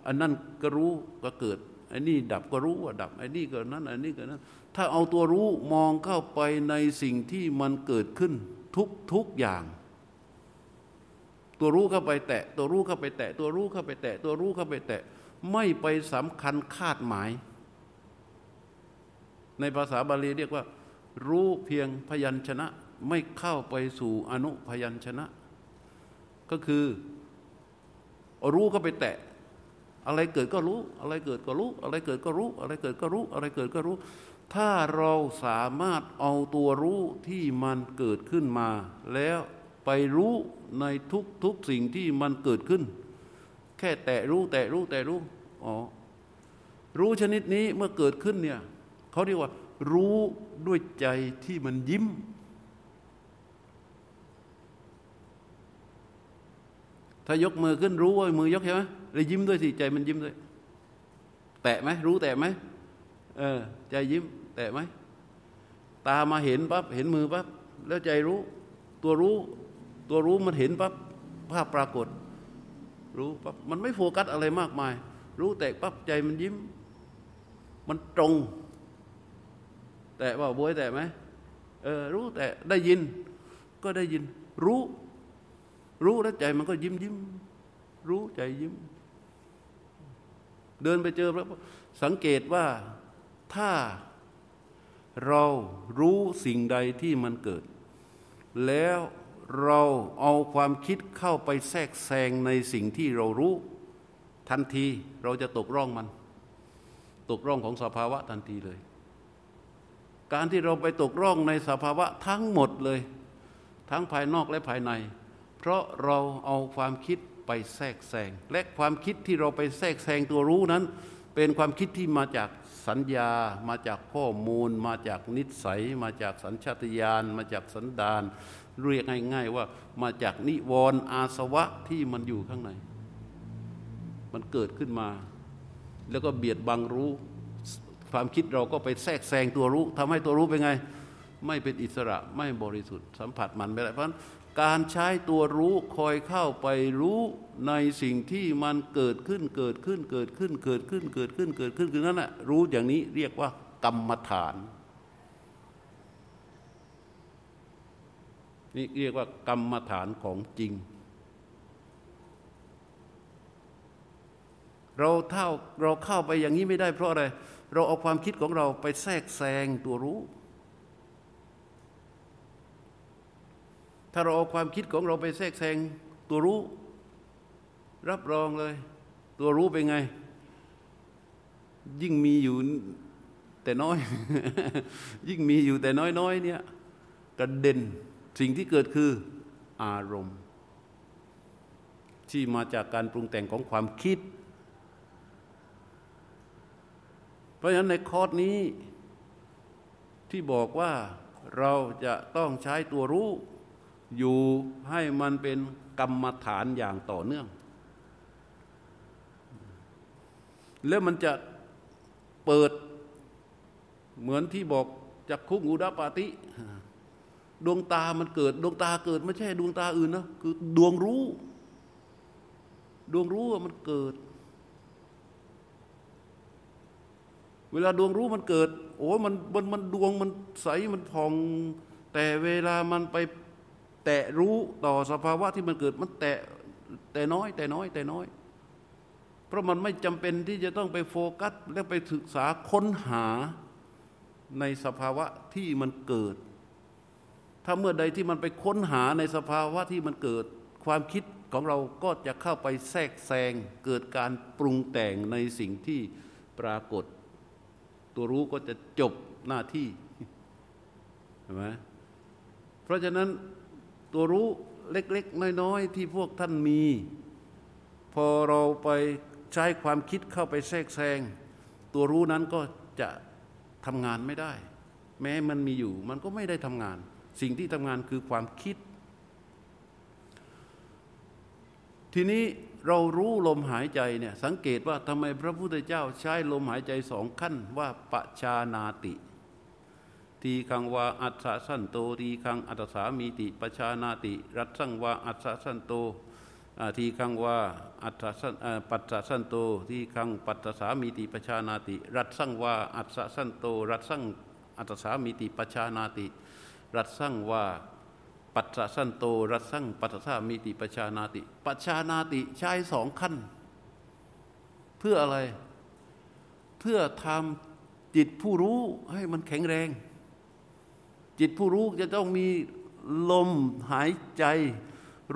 อันนั้นก็รู้ก็เกิด อันนี้ดับก็รู้ว่าดับอันนี้ก็นั้นอันนี้ก็นั้นถ้าเอาตัวรู้มองเข้าไปในสิ่งที่มันเกิดขึ้นทุกทุกอย่าง ตัวรู้เข้าไปแตะ ตัวรู้เข้าไปแตะ ตัวรู้เข้าไปแตะ ตัวรู้เข้าไปแตะ ไม่ไปสำคัญคาดหมาย ในภาษาบาลีเรียกว่า รู้เพียงพยัญชนะไม่เข้าไปสู่อนุพยัญชนะ ก็คือ รู้เข้าไปแตะ อะไรเกิดก็รู้ อะไรเกิดก็รู้ อะไรเกิดก็รู้ อะไรเกิดก็รู้ อะไรเกิดก็รู้ ถ้าเราสามารถเอาตัวรู้ที่มันเกิดขึ้นมา แล้วไปรู้ในทุกทุกสิ่งที่มันเกิดขึ้น แค่แตะรู้แตะรู้แตะรู้อ๋อรู้ชนิดนี้เมื่อเกิดขึ้นเนี่ยเขาเรียกว่า รู้ด้วยใจที่มันยิ้ม ถ้ายกมือขึ้นรู้ว่ามือยกใช่ไหม เลยยิ้มด้วยสิใจมันยิ้มด้วย แตะไหมรู้แตะไหมเออ ใจยิ้ม แตะไหมตามาเห็นปั๊บเห็นมือปั๊บแล้วใจรู้ ตัวรู้ ตัวรู้มันเห็นปั๊บภาพปรากฏ รู้ปั๊บมันไม่โฟกัสอะไรมากมาย รู้แต่ปั๊บใจมันยิ้ม มันตรง แต่ว่าบวยแต่ไหมเออรู้แต่ได้ยิน ก็ได้ยิน รู้ รู้แล้วใจมันก็ยิ้มยิ้มรู้ใจยิ้ม เดินไปเจอแล้วสังเกตว่าถ้าเรารู้สิ่งใดที่มันเกิด แล้วเราเอาความคิดเข้าไปแทรกแซงในสิ่งที่เรารู้ ทันทีเราจะตกร่องมัน ตกร่องของสภาวะทันทีเลย การที่เราไปตกร่องในสภาวะทั้งหมดเลย ทั้งภายนอกและภายใน เพราะเราเอาความคิด ไปแทรกแซงและความคิดที่เราไปแทรกแซงตัวรู้นั้น เป็นความคิดที่มาจากสัญญา มาจากข้อมูล มาจากนิสัย มาจากสัญชาตญาณมาจากสันดานเรียกง่าย ๆว่ามาจากนิวรณ์อาสวะที่มันอยู่ข้างใน มันเกิดขึ้นมา แล้วก็เบียดบังรู้ ความคิดเราก็ไปแทรกแซงตัวรู้ทำให้ตัวรู้เป็นไง ไม่เป็นอิสระไม่บริสุทธิ์สัมผัสมันไม่ได้เพราะ การใช้ตัวรู้คอยเข้าไปรู้ในสิ่งที่มันเกิดขึ้นเกิดขึ้นเกิดขึ้นเกิดขึ้นเกิดขึ้นเกิดขึ้นคือนั่นแหละรู้อย่างนี้เรียกว่ากรรมฐานนี่เรียกว่ากรรมฐานของจริง เราเท่าเราเข้าไปอย่างนี้ไม่ได้เพราะอะไร เราเอาความคิดของเราไปแทรกแซงตัวรู้ ถ้าเราเอาความคิดของเราไปแทรกแซงตัวรู้ รับรองเลย ตัวรู้เป็นไง ยิ่งมีอยู่แต่น้อย ยิ่งมีอยู่แต่น้อยๆเนี่ยกระเด็นสิ่งที่เกิดคืออารมณ์ ที่มาจากการปรุงแต่งของความคิด เพราะฉะนั้นในคอร์สนี้ที่บอกว่าเราจะต้องใช้ตัวรู้ อยู่ให้มันเป็นกรรมฐานอย่างต่อเนื่อง แล้วมันจะเปิดเหมือนที่บอกจากคุกอุดาปาติ ดวงตามันเกิด ดวงตาเกิด ไม่ใช่ดวงตาอื่นนะคือดวงรู้ ดวงรู้มันเกิด เวลาดวงรู้มันเกิด โอ้มันมันมันดวงมันใสมันพอง แต่เวลามันไป แตะรู้ต่อสภาวะที่มันเกิดมันแตะแต่น้อยแต่น้อยแต่น้อย เพราะมันไม่จำเป็นที่จะต้องไปโฟกัส และไปศึกษาค้นหาในสภาวะที่มันเกิด ถ้าเมื่อใดที่มันไปค้นหาในสภาวะที่มันเกิด ความคิดของเราก็จะเข้าไปแทรกแซงเกิดการปรุงแต่งในสิ่งที่ปรากฏ ตัวรู้ก็จะจบหน้าที่เห็นไหมเพราะฉะนั้น ตัวรู้เล็ก ๆ น้อย ๆ ที่พวกท่านมี พอเราไปใช้ความคิดเข้าไปแทรกแซง ตัวรู้นั้นก็จะทำงานไม่ได้ แม้มันมีอยู่มันก็ไม่ได้ทำงาน สิ่งที่ทำงานคือความคิด ทีนี้เรารู้ลมหายใจเนี่ยสังเกตว่าทำไมพระพุทธเจ้าใช้ลมหายใจสองขั้นว่าปชานาติ ทีคังวาอัศสันโตทีคังอัตสามีติปชานาติ รัตสังวาอัศสันโตทีคังวาอัตสันปัสสันโตทีคังปัตสามีติปชานาติ รัตสังวาอัศสันโต รัตสังอัตสามีติปชานาติ รัตสังวาปัสสันโต รัตสังปัตสามีติปชานาติปชานาติใช้สองขั้น เพื่ออะไร เพื่อทำจิตผู้รู้ให้มันแข็งแรง จิตผู้รู้จะต้องมีลมหายใจ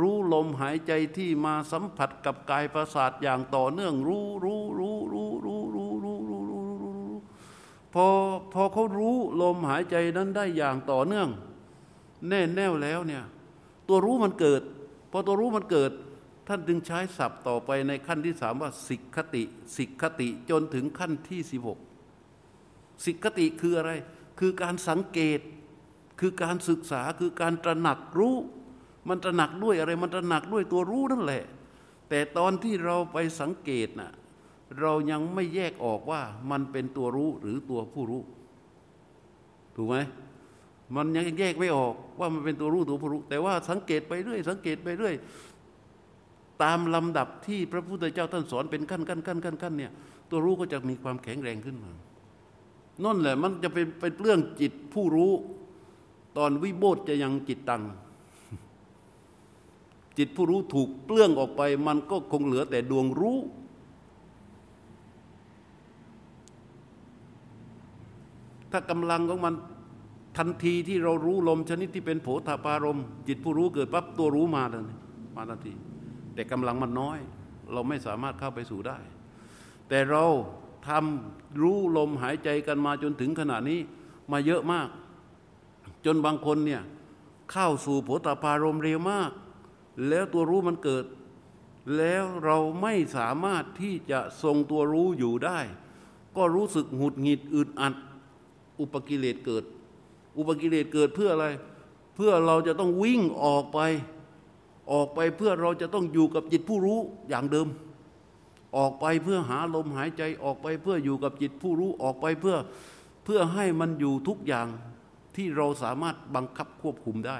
รู้ลมหายใจที่มาสัมผัสกับกายประสาทอย่างต่อเนื่องรู้รู้รู้รู้รู้รู้รู้รู้รู้รู้รู้พอพอเขารู้ลมหายใจนั้นได้อย่างต่อเนื่อง แน่แน่วแล้วเนี่ยตัวรู้มันเกิดพอตัวรู้มันเกิด ท่านจึงใช้ศัพท์ต่อไปในขั้นที่สามว่าสิกขติสิกขติจนถึงขั้นที่สิบหกสิกขติคืออะไร คือการสังเกต คือการศึกษาคือการตระหนักรู้ มันตระหนักด้วยอะไร มันตระหนักด้วยตัวรู้นั่นแหละ แต่ตอนที่เราไปสังเกตนะ่ะเรายังไม่แยกออกว่ามันเป็นตัวรู้หรือตัวผู้รู้ ถูกไหมมันยังแยกไม่ออกว่ามันเป็นตัวรู้ตัวผู้รู้ แต่ว่าสังเกตไปเรื่อย สังเกตไปเรื่อย ตามลำดับที่พระพุทธเจ้าท่านสอนเป็นขั้นขั้นขั้นขั้นขั้นเนี่ยตัวรู้ก็จะมีความแข็งแรงขึ้นมานั่นแหละมันจะเป็นเป็นเรื่องจิตผู้รู้ ตอนวิโบธจะยังจิตตัง จิตผู้รู้ถูกเปลื้องออกไป มันก็คงเหลือแต่ดวงรู้ ถ้ากำลังของมันทันทีที่เรารู้ลมชนิดที่เป็นโผฏฐารมจิตผู้รู้เกิดปั๊บตัวรู้มาเลยมาทันที แต่กำลังมันน้อย เราไม่สามารถเข้าไปสู่ได้ แต่เราทำรู้ลมหายใจกันมาจนถึงขณะนี้มาเยอะมาก จนบางคนเนี่ยเข้าสู่โผตปารมเร็วมาก แล้วตัวรู้มันเกิด แล้วเราไม่สามารถที่จะทรงตัวรู้อยู่ได้ ก็รู้สึกหงุดหงิดอึดอัด อุปกิเลสเกิด อุปกิเลสเกิดเพื่ออะไร เพื่อเราจะต้องวิ่งออกไป ออกไปเพื่อเราจะต้องอยู่กับจิตผู้รู้อย่างเดิม ออกไปเพื่อหาลมหายใจออกไปเพื่ออยู่กับจิตผู้รู้ออกไปเพื่อเพื่อให้มันอยู่ทุกอย่าง ที่เราสามารถบังคับควบคุมได้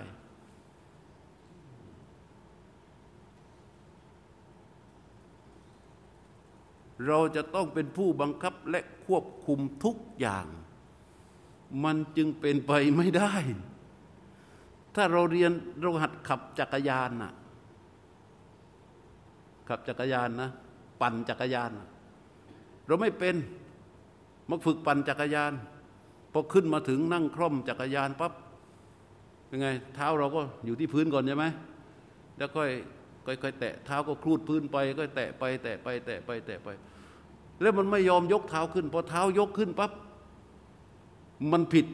เราจะต้องเป็นผู้บังคับและควบคุมทุกอย่าง มันจึงเป็นไปไม่ได้ ถ้าเราเรียนเราหัดขับจักรยานน่ะ ขับจักรยานนะ ปั่นจักรยาน เราไม่เป็นมาฝึกปั่นจักรยาน พอขึ้นมาถึงนั่งคล่อมจักรยานปั๊บเป็นไง เท้าเราก็อยู่ที่พื้นก่อนใช่ไหมแล้วค่อยค่อยแตะเท้าก็คลูดพื้นไปก็แตะไป แตะไปแตะไปแตะไป แล้วมันไม่ยอมยกเท้าขึ้นพอเท้ายกขึ้นปั๊บมันผิด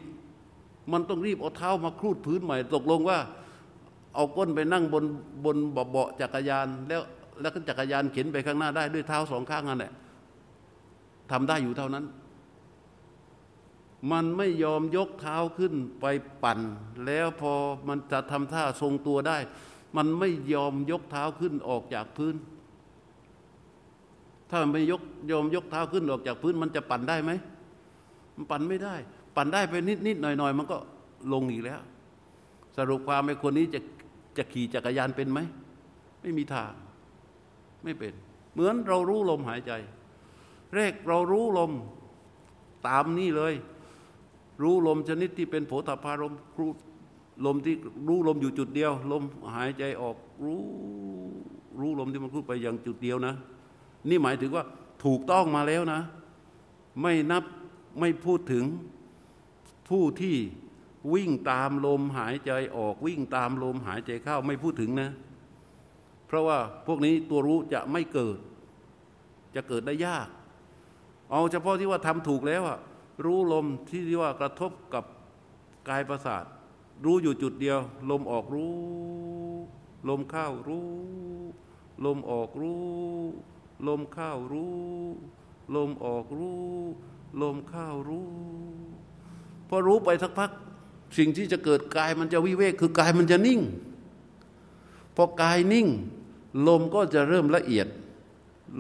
มันต้องรีบเอาเท้ามาคลูดพื้นใหม่ ตกลงว่า เอาก้นไปนั่งบนบนเบาะจักรยาน แล้วแล้วก็จักรยานเข็นไปข้างหน้าได้ด้วยเท้าสองข้างนั่นแหละทำได้อยู่เท่านั้น มันไม่ยอมยกเท้าขึ้นไปปั่น แล้วพอมันจะทำท่าทรงตัวได้ มันไม่ยอมยกเท้าขึ้นออกจากพื้น ถ้าไม่ยกยอมยกเท้าขึ้นออกจากพื้น มันจะปั่นได้ไหมมันปั่นไม่ได้ ปั่นได้ไปนิดนิดหน่อยหน่อยมันก็ลงอีกแล้ว สรุปความไอ้คนนี้จะจะขี่จักรยานเป็นไหมไม่มีทางไม่เป็น เหมือนเรารู้ลมหายใจแรกเรารู้ลมตามนี่เลย รู้ลมชนิดที่เป็นโผฏฐารมครูลมที่รู้ลมอยู่จุดเดียว ลมหายใจออกรู้รู้ลมที่มันพูดไปอย่างจุดเดียวนะ นี่หมายถึงว่าถูกต้องมาแล้วนะ ไม่นับไม่พูดถึงผู้ที่วิ่งตามลมหายใจออกวิ่งตามลมหายใจเข้าไม่พูดถึงนะ เพราะว่าพวกนี้ตัวรู้จะไม่เกิด จะเกิดได้ยาก เอาเฉพาะที่ว่าทำถูกแล้วอะ รู้ลมที่ที่ว่ากระทบกับกายประสาท รู้อยู่จุดเดียว ลมออกรู้ ลมเข้ารู้ ลมออกรู้ ลมเข้ารู้ ลมออกรู้ ลมเข้ารู้ พอรู้ไปสักพัก สิ่งที่จะเกิดกายมันจะวิเวกคือกายมันจะนิ่ง พอกายนิ่ง ลมก็จะเริ่มละเอียด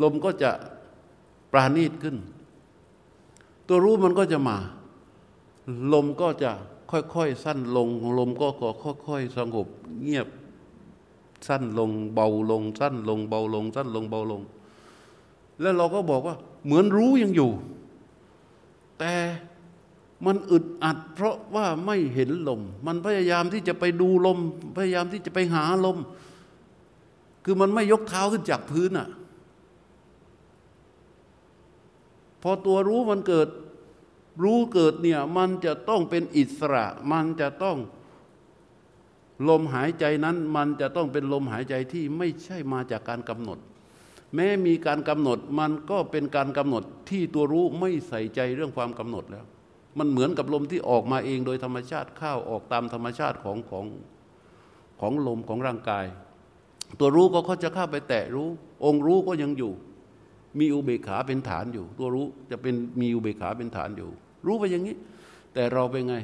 ลมก็จะปราณีตขึ้น ตัวรู้มันก็จะมา ลมก็จะค่อยๆสั้นลง ลมก็ค่อย ๆ สงบเงียบสั้นลงเบาลง สั้นลงเบาลง สั้นลงเบาลง แล้วเราก็บอกว่า เหมือนรู้ยังอยู่ แต่มันอึดอัด เพราะว่าไม่เห็นลม มันพยายามที่จะไปดูลม พยายามที่จะไปหาลม คือมันไม่ยกเท้าขึ้นจากพื้นอะ พอตัวรู้มันเกิด รู้เกิดเนี่ยมันจะต้องเป็นอิสระ มันจะต้องลมหายใจนั้น มันจะต้องเป็นลมหายใจที่ไม่ใช่มาจากการกำหนด แม้มีการกำหนดมันก็เป็นการกำหนดที่ตัวรู้ไม่ใส่ใจเรื่องความกำหนดแล้ว มันเหมือนกับลมที่ออกมาเองโดยธรรมชาติเข้าออกตามธรรมชาติของของของลมของร่างกาย ตัวรู้ก็เขาจะเข้าไปแตะรู้ องค์รู้ก็ยังอยู่ มีอุเบกขาเป็นฐานอยู่ ตัวรู้จะเป็นมีอุเบกขาเป็นฐานอยู่ รู้ไปอย่างนี้ แต่เราเป็นไง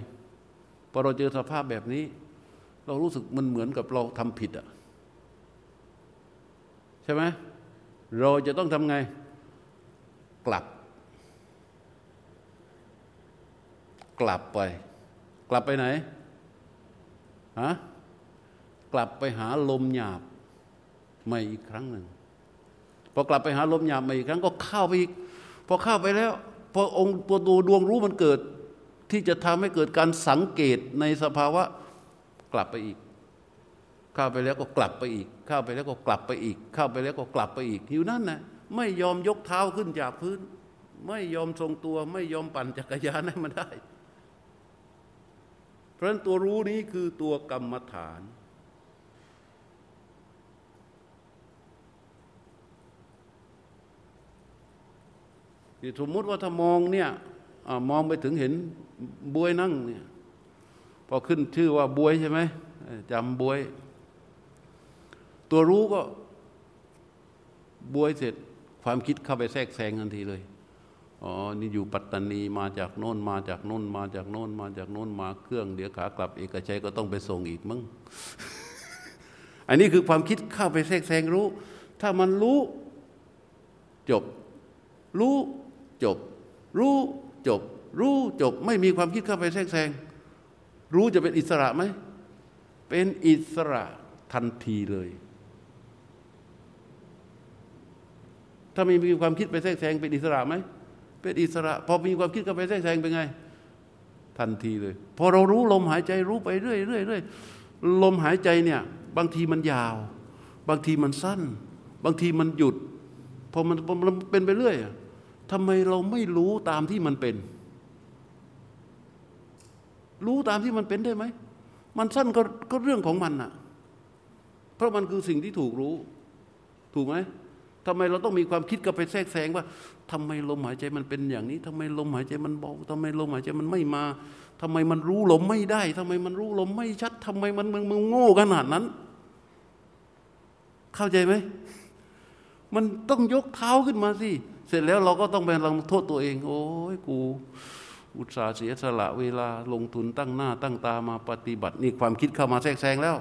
พอเราเจอสภาพแบบนี้ เรารู้สึกมันเหมือนกับเราทำผิดอะใช่ไหมเราจะต้องทำไง กลับ กลับไป กลับไปไหนฮะกลับไปหาลมหยาบใหม่อีกครั้งหนึ่ง พอกลับไปหาลมหยาบม่อีกครั้งก็เข้าไปอีกพอเข้าไปแล้วพอองค์ตัวดวงรู้มันเกิด ที่จะทำให้เกิดการสังเกตในสภาวะกลับไปอีกเข้าไปแล้วก็กลับไปอีก เข้าไปแล้วก็กลับไปอีก เข้าไปแล้วก็กลับไปอีกอยู่นั่นนะไม่ยอมยกเท้าขึ้นจากพื้น ไม่ยอมทรงตัว ไม่ยอมปั่นจักรยานให้มันได้ เพราะฉะนั้นตัวรู้นี้คือตัวกรรมฐาน สมมุติว่าถ้ามองเนี่ยมองไปถึงเห็นบวยนั่งเนี่ยพอขึ้นชื่อว่าบวยใช่ไหมจำบวย ตัวรู้ก็บวยเสร็จความคิดเข้าไปแทรกแซงทันทีเลยอ๋อ นี่อยู่ปัตตานีมาจากโน่นมาจากโน่นมาจากโน่นมาจากโน่นมาเครื่อง เดี๋ยวขากลับเอกชัยก็ต้องไปส่งอีกมั้ง อันนี้คือความคิดเข้าไปแทรกแซงรู้ ถ้ามันรู้ จบ รู้ จบ รู้จบ รู้จบ ไม่มีความคิดเข้าไปแทรกแซงรู้จะเป็นอิสระไหม เป็นอิสระทันทีเลย ถ้าไม่มีความคิดไปแทรกแซงเป็นอิสระไหม เป็นอิสระ พอมีความคิดเข้าไปแทรกแซงเป็นไง ทันทีเลย พอเรารู้ลมหายใจรู้ไปเรื่อยเรื่อยเรื่อยลมหายใจเนี่ย บางทีมันยาว บางทีมันสั้น บางทีมันหยุดพอมันเป็นไปเรื่อย ทำไมเราไม่รู้ตามที่มันเป็น รู้ตามที่มันเป็นได้ไหม มันสั้นก็ก็เรื่องของมันน่ะ เพราะมันคือสิ่งที่ถูกรู้ ถูกไหมทำไมเราต้องมีความคิดกับไปแทรกแซงว่าทำไมลมหายใจมันเป็นอย่างนี้ทำไมลมหายใจมันเบาทำไมลมหายใจมันไม่มาทำไมมันรู้ลมไม่ได้ทำไมมันรู้ลมไม่ชัดทำไมมันมึงมึงโง่ขนาดนั้น เข้าใจไหม มันต้องยกเท้าขึ้นมาสิ ร็จแล้วเราก็ต้องไปลังโทษตัวเอง โอ้ยกู อุตสาห์เสียสละเวลาลงทุนตั้งหน้า ตั้งตามาปฏิบัติ นี่ความคิดเข้ามาแทรกแซงแล้ว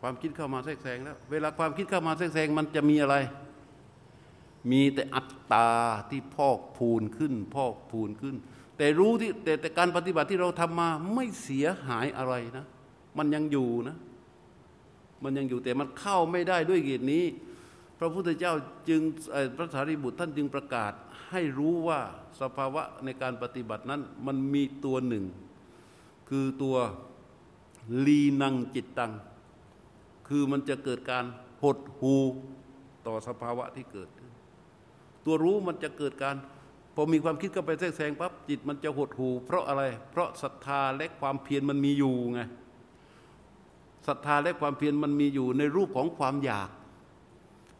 ความคิดเข้ามาแทรกแซงแล้ว เวลาความคิดเข้ามาแทรกแซงมันจะมีอะไร มีแต่อัตตาที่พอกพูนขึ้น พอกพูนขึ้น แต่รู้ที่แต่แต่การปฏิบัติที่เราทำมาไม่เสียหายอะไรนะ มันยังอยู่นะ มันยังอยู่แต่มันเข้าไม่ได้ด้วยเหตุนี้ พระพุทธเจ้าจึงพระสารีบุตรท่านจึงประกาศให้รู้ว่าสภาวะในการปฏิบัตินั้นมันมีตัวหนึ่ง คือตัวลีนังจิตตัง คือมันจะเกิดการหดหูต่อสภาวะที่เกิด ตัวรู้มันจะเกิดการพอมีความคิดเข้าไปแทรกแซงปั๊บจิตมันจะหดหูเพราะอะไร เพราะศรัทธาและความเพียรมันมีอยู่ไงศรัทธาและความเพียรมันมีอยู่ในรูปของความอยาก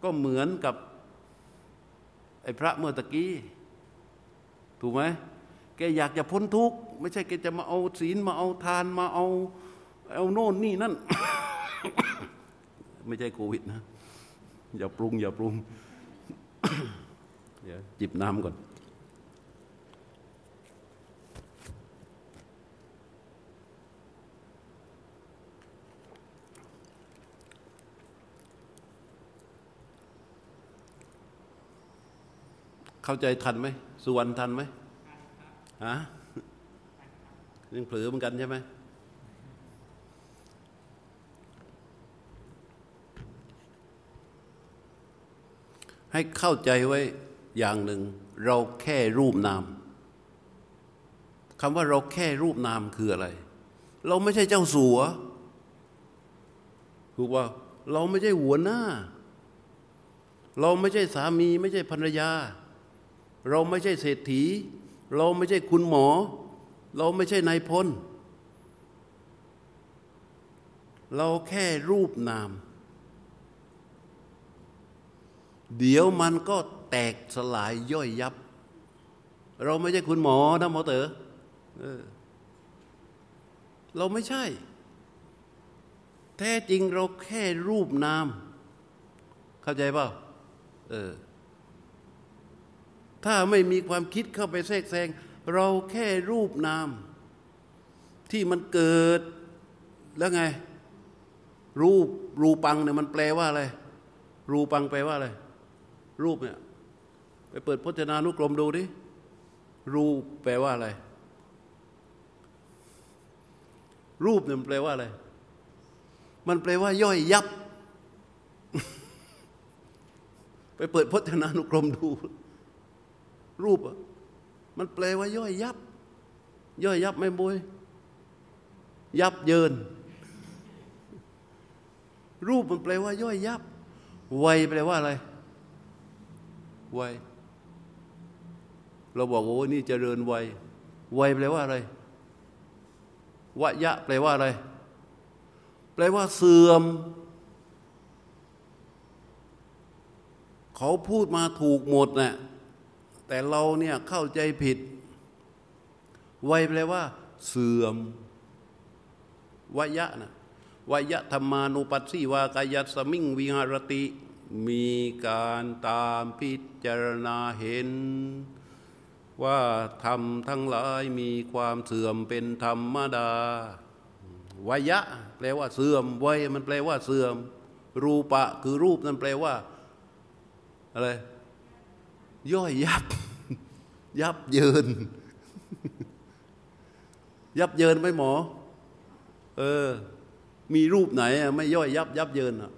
ก็เหมือนกับไอ้พระเมื่อตะกี้ ถูกไหมแกอยากจะพ้นทุกข์ไม่ใช่แกจะมาเอาศีลมาเอาทานมาเอา เอาโน่นนี่นั่น ไม่ใช่โควิดนะ อย่าปรุง อย่าปรุง เดี๋ยวจิบน้ำก่อน เข้าใจทันไหมสุวรรณทันไหมฮะยังเผลอเหมือนกันใช่ไหมให้เข้าใจไว้อย่างหนึ่ง เราแค่รูปนามคำว่าเราแค่รูปนามคืออะไร เราไม่ใช่เจ้าสัวถูกว่าเราไม่ใช่หัวหน้า เราไม่ใช่สามี ไม่ใช่ภรรยา เราไม่ใช่เศรษฐี เราไม่ใช่คุณหมอ เราไม่ใช่นายพล เราแค่รูปนาม เดี๋ยวมันก็แตกสลายย่อยยับ เราไม่ใช่คุณหมอนะหมอเต๋อเราไม่ใช่ แท้จริงเราแค่รูปนาม เข้าใจเปล่าเออ ถ้าไม่มีความคิดเข้าไปแทรกแซง เราแค่รูปนาม ที่มันเกิดแล้วไง รูปรูปังเนี่ยมันแปลว่าอะไร รูปังแปลว่าอะไร รูปเนี่ยไปเปิดพจนานุกรมดูดิรูปแปลว่าอะไร รูปเนี่ยมันแปลว่าอะไร มันแปลว่า ย่อยยับ ไปเปิดพจนานุกรมดู รูปมันแปลว่าย่อยยับ ย่อยยับไม่บุยยับเยิน รูปมันแปลว่าย่อยยับไวแปลว่าอะไรวัยเราบอกโอ้นี่เจริญวัยวัยแปลว่าอะไรวะยะแปลว่าอะไร แปลว่าเสื่อม เขาพูดมาถูกหมดนะ่ะ แต่เราเนี่ยเข้าใจผิด วัยแปลว่า เสื่อมวยะนะวยะธรรมานุปัสสีวากายสมิงวิหารติ มีการตามพิจารณาเห็น ว่าธรรมทั้งหลายมีความเสื่อมเป็นธรรมดาวยะ แปลว่าเสื่อมวัยมันแปลว่าเสื่อม รูปะคือรูปนั่นแปลว่าอะไร ย่อยยับ ยับเยิน ยับเยินไหมหมอ เออ มีรูปไหนไม่ย่อยยับ ยับเยินอะ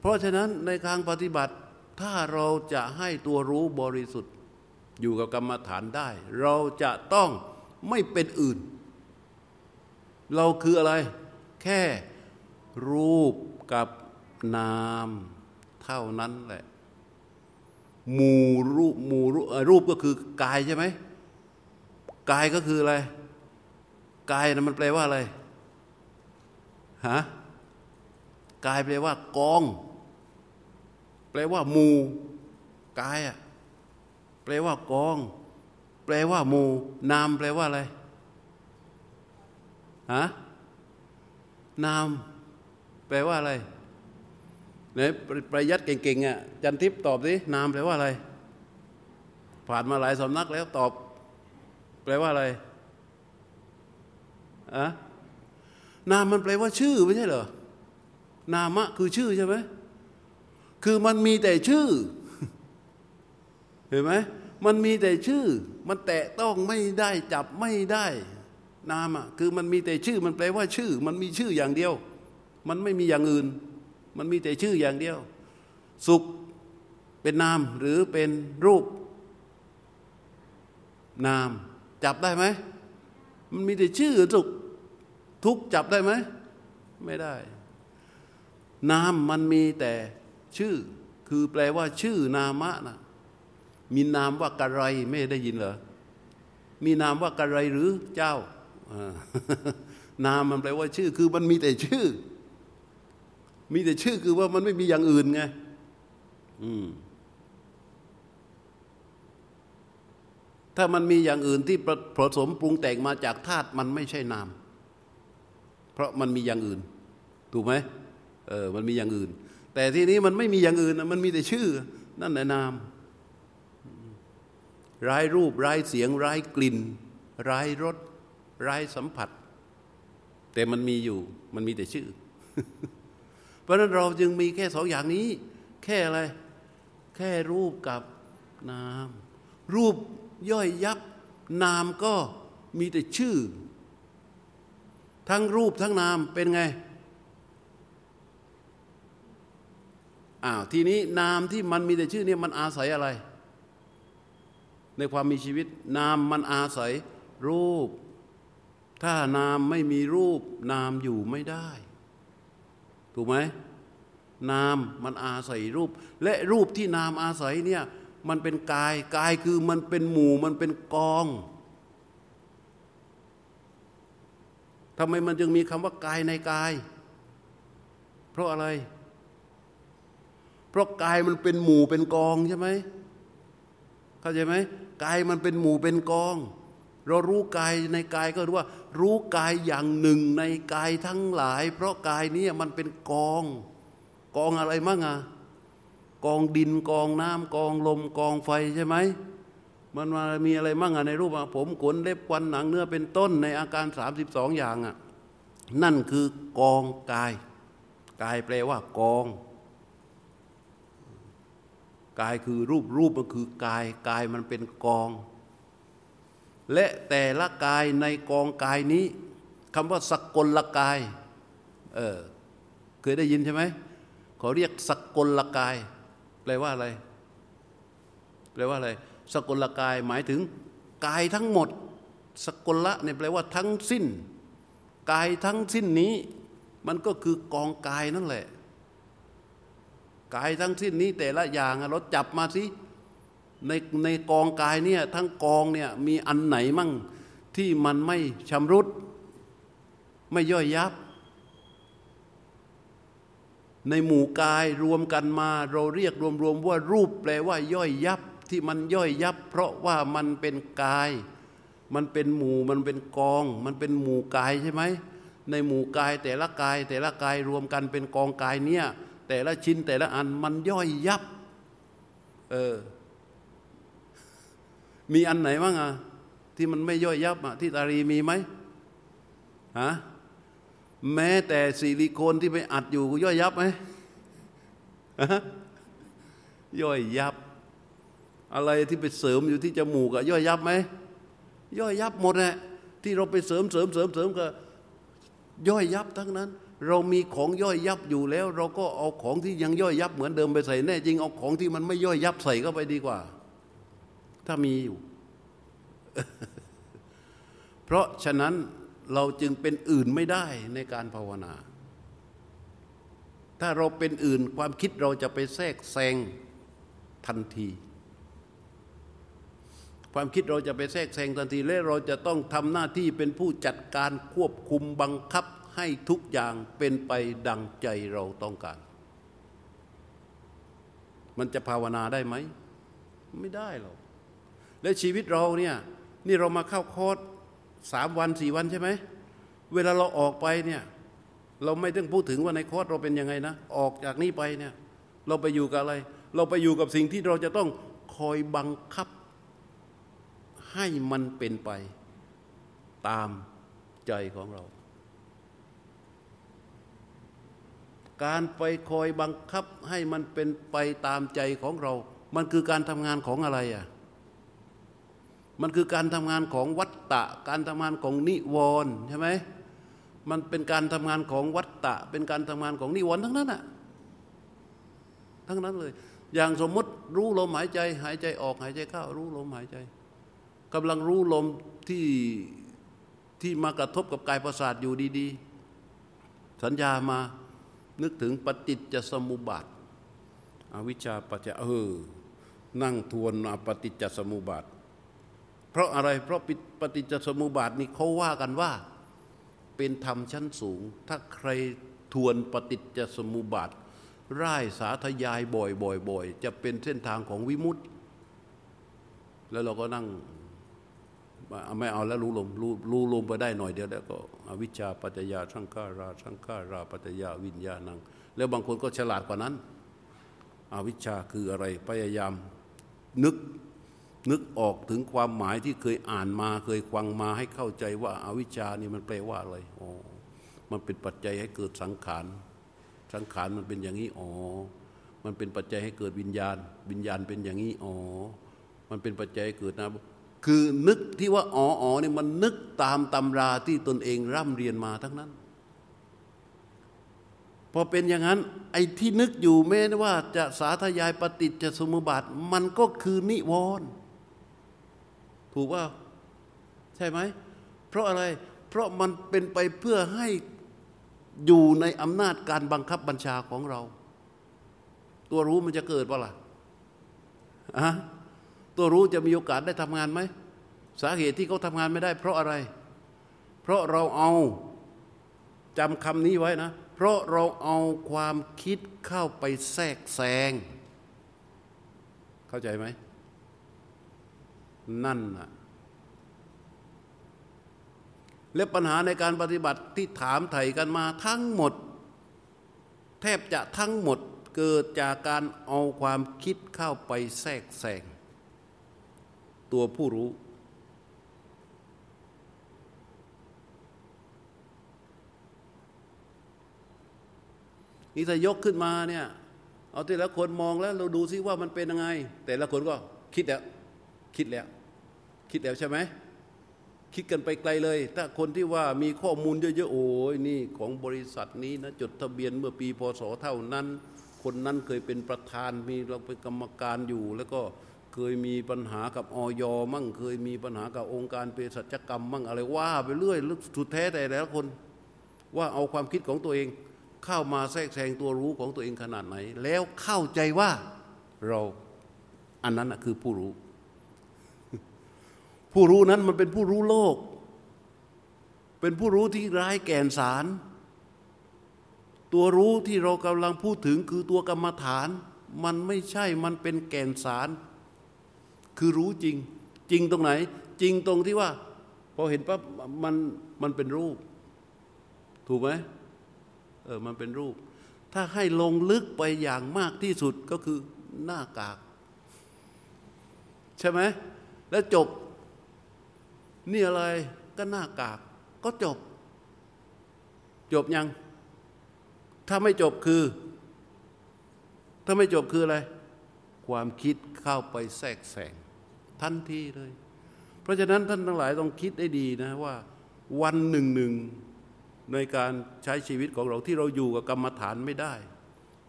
เพราะฉะนั้นในทางปฏิบัติ ถ้าเราจะให้ตัวรู้บริสุทธิ์ อยู่กับกรรมฐานได้ เราจะต้องไม่เป็นอื่น เราคืออะไร แค่รูปกับนาม เท่านั้นแหละ มูรูปมูรูปก็คือกายใช่ไหมกายก็คืออะไรกายนะมันแปลว่าอะไรฮะกายแปลว่ากอง แปลว่ามูกายอะแปลว่ากอง แปลว่ามูนามแปลว่าอะไรฮะนามแปลว่าอะไร เนี่ยประยัดเก่งๆอะจันทิพย์ตอบสินามแปลว่าอะไร ผ่านมาหลายสำนักแล้วตอบ แปลว่าอะไรอะนามมันแปลว่าชื่อไม่ใช่เหรอนามะคือชื่อใช่ไหมคือมันมีแต่ชื่อ เห็นไหมมันมีแต่ชื่อ มันแตะต้องไม่ได้จับไม่ได้นามอะคือมันมีแต่ชื่อ มันแปลว่าชื่อ มันมีชื่ออย่างเดียว มันไม่มีอย่างอื่น มันมีแต่ชื่ออย่างเดียว สุขเป็นนามหรือเป็นรูป นาม จับได้ไหม มันมีแต่ชื่อสุข ทุกข์จับได้ไหม ไม่ได้ นามมันมีแต่ชื่อ คือแปลว่าชื่อนามะนะมีนามว่ากะไรไม่ได้ยินเหรอ มีนามว่ากะไรหรือเจ้า นามมันแปลว่าชื่อ คือมันมีแต่ชื่อ มีแต่ชื่อคือว่ามันไม่มีอย่างอื่นไงอืมถ้ามันมีอย่างอื่นที่ผสมปรุงแต่งมาจากธาตุมันไม่ใช่นาม เพราะมันมีอย่างอื่น ถูกไหมเออมันมีอย่างอื่น แต่ที่นี้มันไม่มีอย่างอื่นมันมีแต่ชื่อ นั่นแหละนาม ร้ายรูปร้ายเสียง ร้ายกลิ่น ร้ายรส ร้ายสัมผัส แต่มันมีอยู่มันมีแต่ชื่อ เพราะนั้นเราจึงมีแค่สองอย่างนี้ แค่อะไร แค่รูปกับนาม รูปย่อยยับ นามก็มีแต่ชื่อ ทั้งรูปทั้งนามเป็นไงอ้าวทีนี้นามที่มันมีแต่ชื่อเนี่ยมันอาศัยอะไร ในความมีชีวิต นามมันอาศัยรูป ถ้านามไม่มีรูป นามอยู่ไม่ได้ ถูกไหมนามมันอาศัยรูป และรูปที่นามอาศัยเนี่ยมันเป็นกายกายคือมันเป็นหมู่มันเป็นกองทำไมมันจึงมีคำว่ากายในกาย เพราะอะไร เพราะกายมันเป็นหมู่เป็นกองใช่ไหมเข้าใจไหมกายมันเป็นหมู่เป็นกอง เรารู้กายในกายก็รู้ว่า รู้กายอย่างหนึ่งในกายทั้งหลาย เพราะกายนี้มันเป็นกอง กองอะไรมั่งอะกองดินกองน้ำกองลมกองไฟใช่ไหมมันมามีอะไรมั่งอะในรูปผมขนเล็บควันหนังเนื้อเป็นต้นในอาการ 32 อย่างอะนั่นคือกองกาย กายแปลว่ากอง กายคือรูปรูปมันคือกาย กายมันเป็นกอง และแต่ละกายในกองกายนี้คำว่าสกลละกายเออเคยได้ยินใช่ไหมเขาเรียกสกลละกาย แปลว่าอะไร แปลว่าอะไร สกลละกายหมายถึงกายทั้งหมด สกลละเนี่ยแปลว่าทั้งสิ้น กายทั้งสิ้นนี้ มันก็คือกองกายนั่นแหละ กายทั้งสิ้นนี้แต่ละอย่างเราจับมาสิ ในในกองกายเนี่ยทั้งกองเนี่ยมีอันไหนมั่งที่มันไม่ชำรุด ไม่ย่อยยับ ในหมู่กายรวมกันมา เราเรียกรวมๆว่ารูปแปลว่าย่อยยับที่มันย่อยยับ เพราะว่ามันเป็นกาย มันเป็นหมู่มันเป็นกอง มันเป็นหมู่กายใช่ไหมในหมู่กายแต่ละกาย แต่ละกายรวมกันเป็นกองกายเนี่ยแต่ละชิ้นแต่ละอันมันย่อยยับเออ มีอันไหนบ้างอะที่มันไม่ย่อยยับอะที่ตารีมีไหมฮะแม้แต่ซิลิโคนที่ไปอัดอยู่ย่อยยับไหมย่อยยับ อะไรที่ไปเสริมอยู่ที่จมูกอะย่อยยับไหมย่อยยับหมดแหละที่เราไปเสริมเสริมเสริมเสริมก็ย่อยยับทั้งนั้น เรามีของย่อยยับอยู่แล้ว เราก็เอาของที่ยังย่อยยับเหมือนเดิมไปใส่แน่จริงเอาของที่มันไม่ย่อยยับใส่เข้าไปดีกว่า ถ้ามีอยู่ เพราะฉะนั้นเราจึงเป็นอื่นไม่ได้ในการภาวนา ถ้าเราเป็นอื่นความคิดเราจะไปแทรกแซงทันที ความคิดเราจะไปแทรกแซงทันที และเราจะต้องทำหน้าที่เป็นผู้จัดการควบคุมบังคับให้ทุกอย่างเป็นไปดังใจเราต้องการ มันจะภาวนาได้ไหม ไม่ได้หรอก และชีวิตเราเนี่ยนี่เรามาเข้าคอร์สสามวันสี่วันใช่ไหมเวลาเราออกไปเนี่ยเราไม่ต้องพูดถึงว่าในคอร์สเราเป็นยังไงนะออกจากนี้ไปเนี่ยเราไปอยู่กับอะไร เราไปอยู่กับสิ่งที่เราจะต้องคอยบังคับให้มันเป็นไปตามใจของเรา การไปคอยบังคับให้มันเป็นไปตามใจของเรา มันคือการทำงานของอะไรอะ มันคือการทำงานของวัตตะ การทำงานของนิวรณ์ใช่ไหมมันเป็นการทำงานของวัตตะ เป็นการทำงานของนิวรณ์ทั้งนั้นอะทั้งนั้นเลย อย่างสมมติรู้ลมหายใจ หายใจออกหายใจเข้ารู้ลมหายใจกำลังรู้ลมที่ที่มากระทบกับกายประสาทอยู่ดี ๆ สัญญามานึกถึงปฏิจจสมุปบาทอวิชชาปัจจะเออนั่งทวนปฏิจจสมุปบาท เพราะอะไรเพราะปฏิจจสมุปบาทนี่เขาว่ากันว่าเป็นธรรมชั้นสูง ถ้าใครทวนปฏิจจสมุปบาทร่ายสาธยายบ่อยบ่อยจะเป็นเส้นทางของวิมุตติแล้วเราก็นั่งไม่เอาแล้วรู้ลมรู้รู้ลมไปได้หน่อยเดียวแล้วก็อวิชชาปัจจยาสังขาราสังขาราปัจจยาวิญญาณัง แล้วบางคนก็ฉลาดกว่านั้น อวิชชาคืออะไรพยายามนึก นึกออกถึงความหมายที่เคยอ่านมาเคยฟังมาให้เข้าใจว่าอาวิชชานี่มันแปลว่าอะไรอ๋อมันเป็นปัจจัยให้เกิดสังขารสังขารมันเป็นอย่างนี้อ๋อมันเป็นปัจจัยให้เกิดวิญญาณ วิญญาณเป็นอย่างนี้อ๋อมันเป็นปัจจัยให้เกิดนะคือนึกที่ว่าอ๋ออ๋อเนี่ยมันนึกตามตำราที่ตนเองร่ำเรียนมาทั้งนั้นพอเป็นอย่างนั้น ไอ้ที่นึกอยู่แม้ว่าจะสาธยายปฏิจจสมุปบาท มันก็คือนิวรณ์ ถูกว่าใช่ไหม เพราะอะไร เพราะมันเป็นไปเพื่อให้อยู่ในอำนาจการบังคับบัญชาของเรา ตัวรู้มันจะเกิดป่ะล่ะอะตัวรู้จะมีโอกาสได้ทำงานไหม สาเหตุที่เขาทำงานไม่ได้ เพราะอะไร เพราะเราเอาจำคำนี้ไว้นะ เพราะเราเอาความคิดเข้าไปแทรกแซง เข้าใจไหม นั่นน่ะและปัญหาในการปฏิบัติที่ถามไถ่กันมาทั้งหมด แทบจะทั้งหมดเกิดจากการเอาความคิดเข้าไปแทรกแซงตัวผู้รู้ นี่ถ้ายกขึ้นมาเนี่ยเอาแต่ละคนมองแล้วเราดูซิว่ามันเป็นยังไง แต่ละคนก็คิดแล้ว คิดแล้ว คิดแล้วใช่ไหมคิดกันไปไกลเลย ถ้าคนที่ว่ามีข้อมูลเยอะๆโอ้ยนี่ของบริษัทนี้นะจดทะเบียนเมื่อปีพศเท่านั้น คนนั้นเคยเป็นประธานมีเราเป็นกรรมการอยู่ แล้วก็เคยมีปัญหากับออยมั่งเคยมีปัญหากับองค์การเภสัชกรรมมั่งอะไรว่าไปเรื่อยสุดแท้แต่ละคนว่าเอาความคิดของตัวเองเข้ามาแทรกแซงตัวรู้ของตัวเองขนาดไหน แล้วเข้าใจว่าเราอันนั้นคือผู้รู้ ผู้รู้นั้นมันเป็นผู้รู้โลก เป็นผู้รู้ที่ร้ายแก่นสาร ตัวรู้ที่เรากำลังพูดถึงคือตัวกรรมฐาน มันไม่ใช่มันเป็นแก่นสาร คือรู้จริง จริงตรงไหน จริงตรงที่ว่า พอเห็นปั๊บมันมันเป็นรูป ถูกไหมเออมันเป็นรูป ถ้าให้ลงลึกไปอย่างมากที่สุดก็คือหน้ากาก ใช่ไหมแล้วจบ นี่อะไรก็หน้ากาก ก็จบ จบยัง ถ้าไม่จบคือ ถ้าไม่จบคืออะไร ความคิดเข้าไปแทรกแซงทันทีเลย เพราะฉะนั้นท่านทั้งหลายต้องคิดได้ดีนะว่าวันหนึ่งหนึ่งในการใช้ชีวิตของเราที่เราอยู่กับกรรมฐานไม่ได้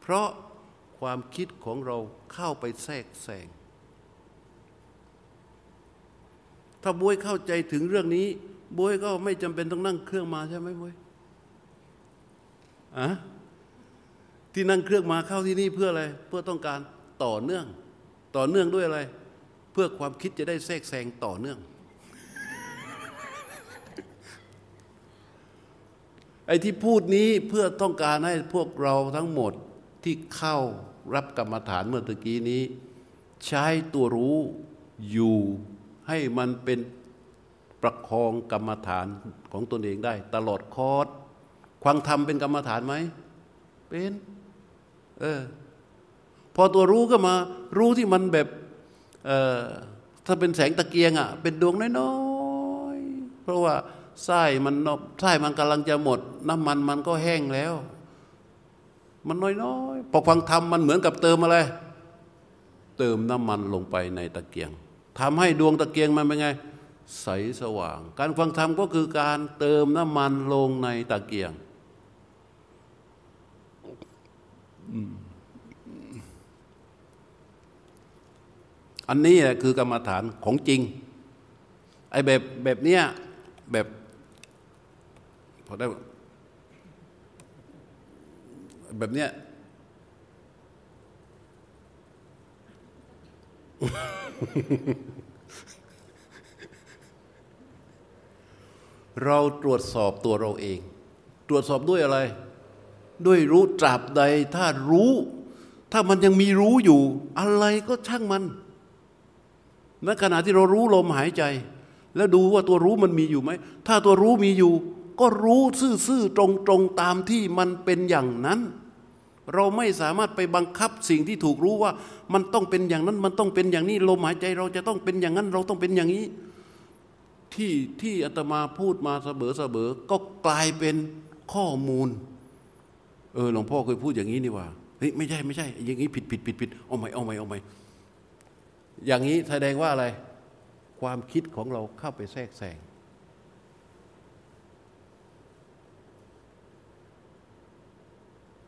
เพราะความคิดของเราเข้าไปแทรกแซง ถ้าบวยเข้าใจถึงเรื่องนี้บวยก็ไม่จำเป็นต้องนั่งเครื่องมาใช่ไหมบวยอะที่นั่งเครื่องมาเข้าที่นี่เพื่ออะไร เพื่อต้องการต่อเนื่อง ต่อเนื่องด้วยอะไร เพื่อความคิดจะได้แทรกแซงต่อเนื่อง ไอ้ที่พูดนี้เพื่อต้องการให้พวกเราทั้งหมดที่เข้ารับกรรมฐานเมื่อตะกี้นี้ ใช้ตัวรู้อยู่ ให้มันเป็นประคองกรรมฐานของตนเองได้ ตลอดคอร์สควังธรรมเป็นกรรมฐานไหมเป็นเออพอตัวรู้ก็มา รู้ที่มันแบบเออถ้าเป็นแสงตะเกียงอะ เป็นดวงน้อยๆเพราะว่าไส้มันนไส้มันกำลังจะหมด น้ำมันมันก็แห้งแล้ว มันน้อยๆพอฟังธรรมมันเหมือนกับเติมอะไร เติมน้ำมันลงไปในตะเกียง ทำให้ดวงตะเกียงมันเป็นไง ใสสว่าง การฟังธรรมก็คือการเติมน้ำมันลงในตะเกียงอันนี้คือกรรมฐานของจริง ไอ้แบบแบบเนี้ยแบบพอได้แบบเนี้ย เราตรวจสอบตัวเราเอง ตรวจสอบด้วยอะไร ด้วยรู้ตราบใด ถ้ารู้ ถ้ามันยังมีรู้อยู่ อะไรก็ช่างมันณขณะที่เรารู้ลมหายใจ แล้วดูว่าตัวรู้มันมีอยู่ไหม ถ้าตัวรู้มีอยู่ ก็รู้ซื่อๆตรงๆตามที่มันเป็นอย่างนั้น เราไม่สามารถไปบังคับสิ่งที่ถูกรู้ว่า มันต้องเป็นอย่างนั้นมันต้องเป็นอย่างนี้ลมหายใจเราจะต้องเป็นอย่างนั้นเราต้องเป็นอย่างนี้ ที่ที่อาตมาพูดมาเสมอเสมอก็กลายเป็นข้อมูล เออหลวงพ่อเคยพูดอย่างนี้นี่ว่าเฮ้ยไม่ใช่ไม่ใช่ อย่างนี้ผิดผิดผิดผิดเอาใหม่เอาใหม่เอาใหม่อย่างนี้แสดงว่าอะไร ความคิดของเราเข้าไปแทรกแซง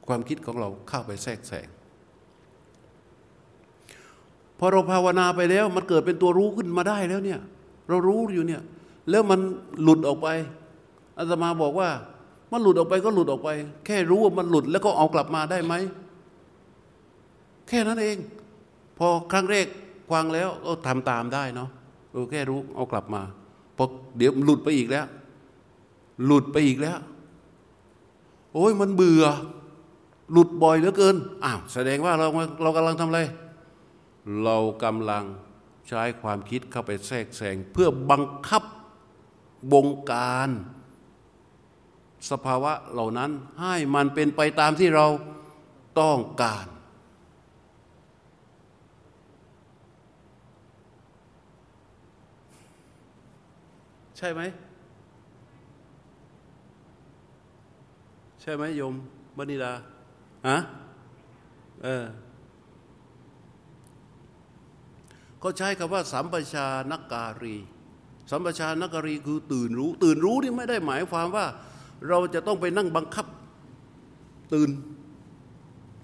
ความคิดของเราเข้าไปแทรกแซงพอเราภาวนาไปแล้ว มันเกิดเป็นตัวรู้ขึ้นมาได้แล้วเนี่ย เรารู้อยู่เนี่ย แล้วมันหลุดออกไปอาตมาบอกว่า มันหลุดออกไปก็หลุดออกไป แค่รู้ว่ามันหลุดแล้วก็เอากลับมาได้ไหมแค่นั้นเอง พอครั้งแรกฟังแล้วก็ทำตามได้เนาะเออแค่รู้เอากลับมาพอเดี๋ยวหลุดไปอีกแล้ว หลุดไปอีกแล้ว โอ้ยมันเบื่อ หลุดบ่อยเหลือเกินอ้าวแสดงว่าเราเรากำลังทำอะไร เรากำลังใช้ความคิดเข้าไปแทรกแซงเพื่อบังคับบงการ สภาวะเหล่านั้นให้มันเป็นไปตามที่เราต้องการ ใช่ไหม ใช่ไหมโยมบณิดา ฮะเออเขาใช้คำว่า สัมปชานักการี สัมปชานักการีคือตื่นรู้ ตื่นรู้นี่ไม่ได้หมายความว่า เราจะต้องไปนั่งบังคับตื่น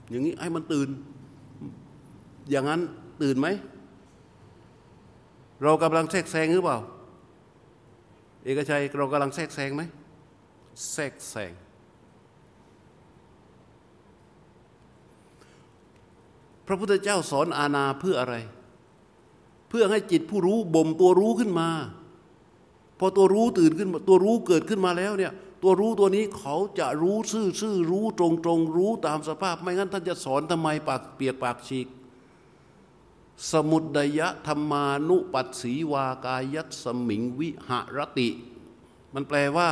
อย่างนี้ให้มันตื่น อย่างนั้นตื่นไหม เรากำลังแทรกแซงหรือเปล่า เอกชัยเรากำลังแทรกแซงไหมแทรกแซง พระพุทธเจ้าสอนอาณาเพื่ออะไร เพื่อให้จิตผู้รู้บ่มตัวรู้ขึ้นมา พอตัวรู้ตื่นขึ้นตัวรู้เกิดขึ้นมาแล้วเนี่ยตัวรู้ตัวนี้เขาจะรู้ซื่อซื่อรู้ตรงตรงรู้ตามสภาพ ไม่งั้นท่านจะสอนทำไมปากเปียกปากฉีก สมุดยะธรรมานุปัสสีวากายัตสมิงวิหรติ มันแปลว่า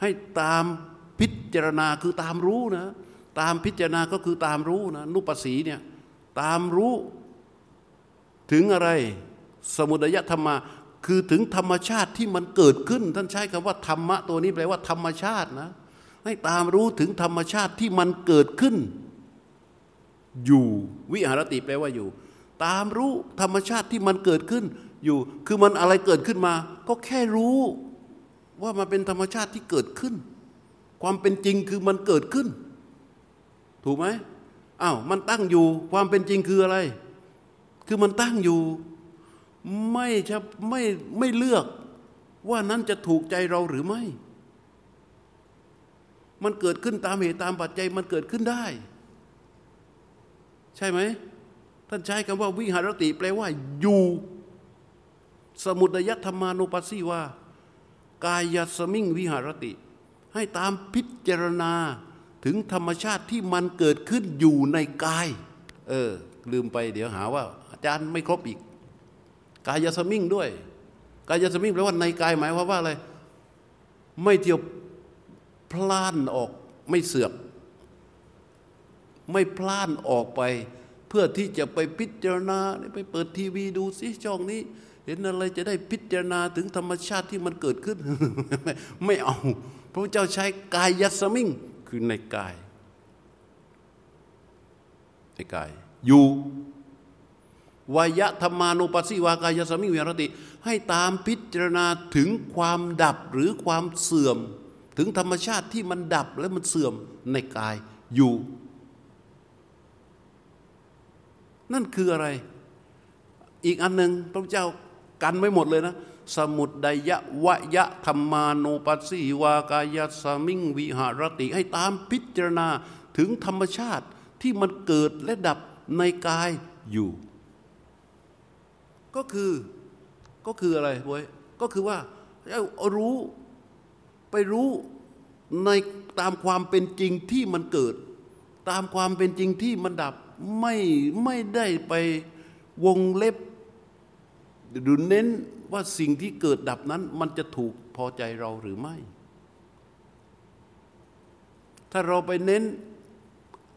ให้ตามพิจารณาคือตามรู้นะ ตามพิจารณาก็คือตามรู้นะนุปัสสีเนี่ยตามรู้ถึงอะไร สมุดยธรรมาคือถึงธรรมชาติที่มันเกิดขึ้น ท่านใช้คำว่าธรรมะตัวนี้แปลว่าธรรมชาตินะให้ตามรู้ถึงธรรมชาติที่มันเกิดขึ้น อยู่วิหารติแปลว่าอยู่ ตามรู้ธรรมชาติที่มันเกิดขึ้นอยู่ คือมันอะไรเกิดขึ้นมา ก็แค่รู้ว่ามันเป็นธรรมชาติที่เกิดขึ้น ความเป็นจริงคือมันเกิดขึ้น ถูกไหมอ้าวมันตั้งอยู่ความเป็นจริงคืออะไร คือมันตั้งอยู่ ไม่ใช่ไม่ไม่เลือกว่านั้นจะถูกใจเราหรือไม่ มันเกิดขึ้นตามเหตุตามปัจจัยมันเกิดขึ้นได้ ใช่ไหมท่านใช้คำว่าวิหารติแปลว่าอยู่ สมุดยธรรมานุปัสสีว่ากายสมิงวิหารติ ให้ตามพิจารณา ถึงธรรมชาติที่มันเกิดขึ้นอยู่ในกาย เออ ลืมไปเดี๋ยวหาว่า อาจารย์ไม่ครบอีก กายสมิ่งด้วย กายสมิ่งแปลว่าในกายหมายความว่าอะไร ไม่เที่ยวพล่านออกไม่เสือก ไม่พลานออกไป เพื่อที่จะไปพิจารณาไปเปิดทีวีดูซิช่องนี้ เห็นอะไรจะได้พิจารณาถึงธรรมชาติที่มันเกิดขึ้น ไม่เอา พระเจ้าใช้กายยัสมิง คือในกาย ในกาย อยู่วายธรรมานุปัสสิวากายสมิวิรติ ให้ตามพิจารณาถึงความดับหรือความเสื่อม ถึงธรรมชาติที่มันดับและมันเสื่อมในกายอยู่ นั่นคืออะไร อีกอันหนึ่งพระเจ้ากันไว้หมดเลยนะ สมุดไดยะวะยะธรรมานุปัสสีวากายสมิงวิหารติ ให้ตามพิจารณาถึงธรรมชาติที่มันเกิดและดับในกายอยู่ ก็คือก็คืออะไรบวยก็คือว่ารู้ไปรู้ในตามความเป็นจริงที่มันเกิด ตามความเป็นจริงที่มันดับไม่ไม่ได้ไปวงเล็บหรือเน้น ว่าสิ่งที่เกิดดับนั้นมันจะถูกพอใจเราหรือไม่ ถ้าเราไปเน้น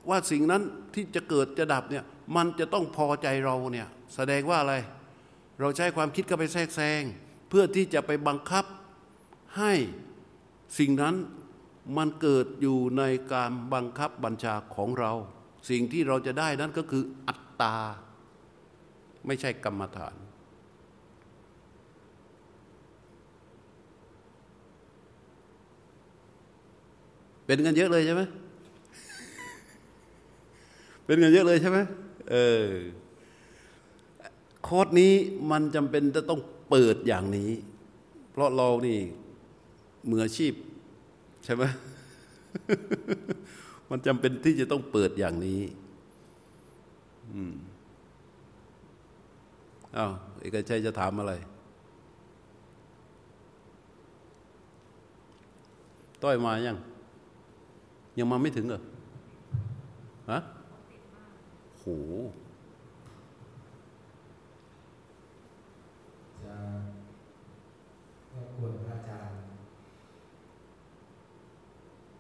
ว่าสิ่งนั้นที่จะเกิดจะดับเนี่ยมันจะต้องพอใจเราเนี่ยแสดงว่าอะไร เราใช้ความคิดเข้าไปแทรกแซงเพื่อที่จะไปบังคับให้สิ่งนั้นมันเกิดอยู่ในการบังคับบัญชาของเรา สิ่งที่เราจะได้นั้นก็คืออัตตา ไม่ใช่กรรมฐาน เป็นกันเยอะเลยใช่ไหมเป็นกันเยอะเลยใช่ไหมเออโค้ดนี้มันจำเป็นจะต้องเปิดอย่างนี้ เพราะเรานี่มืออาชีพ ใช่ไหมมันจำเป็นที่จะต้องเปิดอย่างนี้อืมอ้าวเอกชัยจะถามอะไร ต้อยมายัง ยังมาไม่ถึงเหรอฮะโหจะรบกวนพระอาจารย์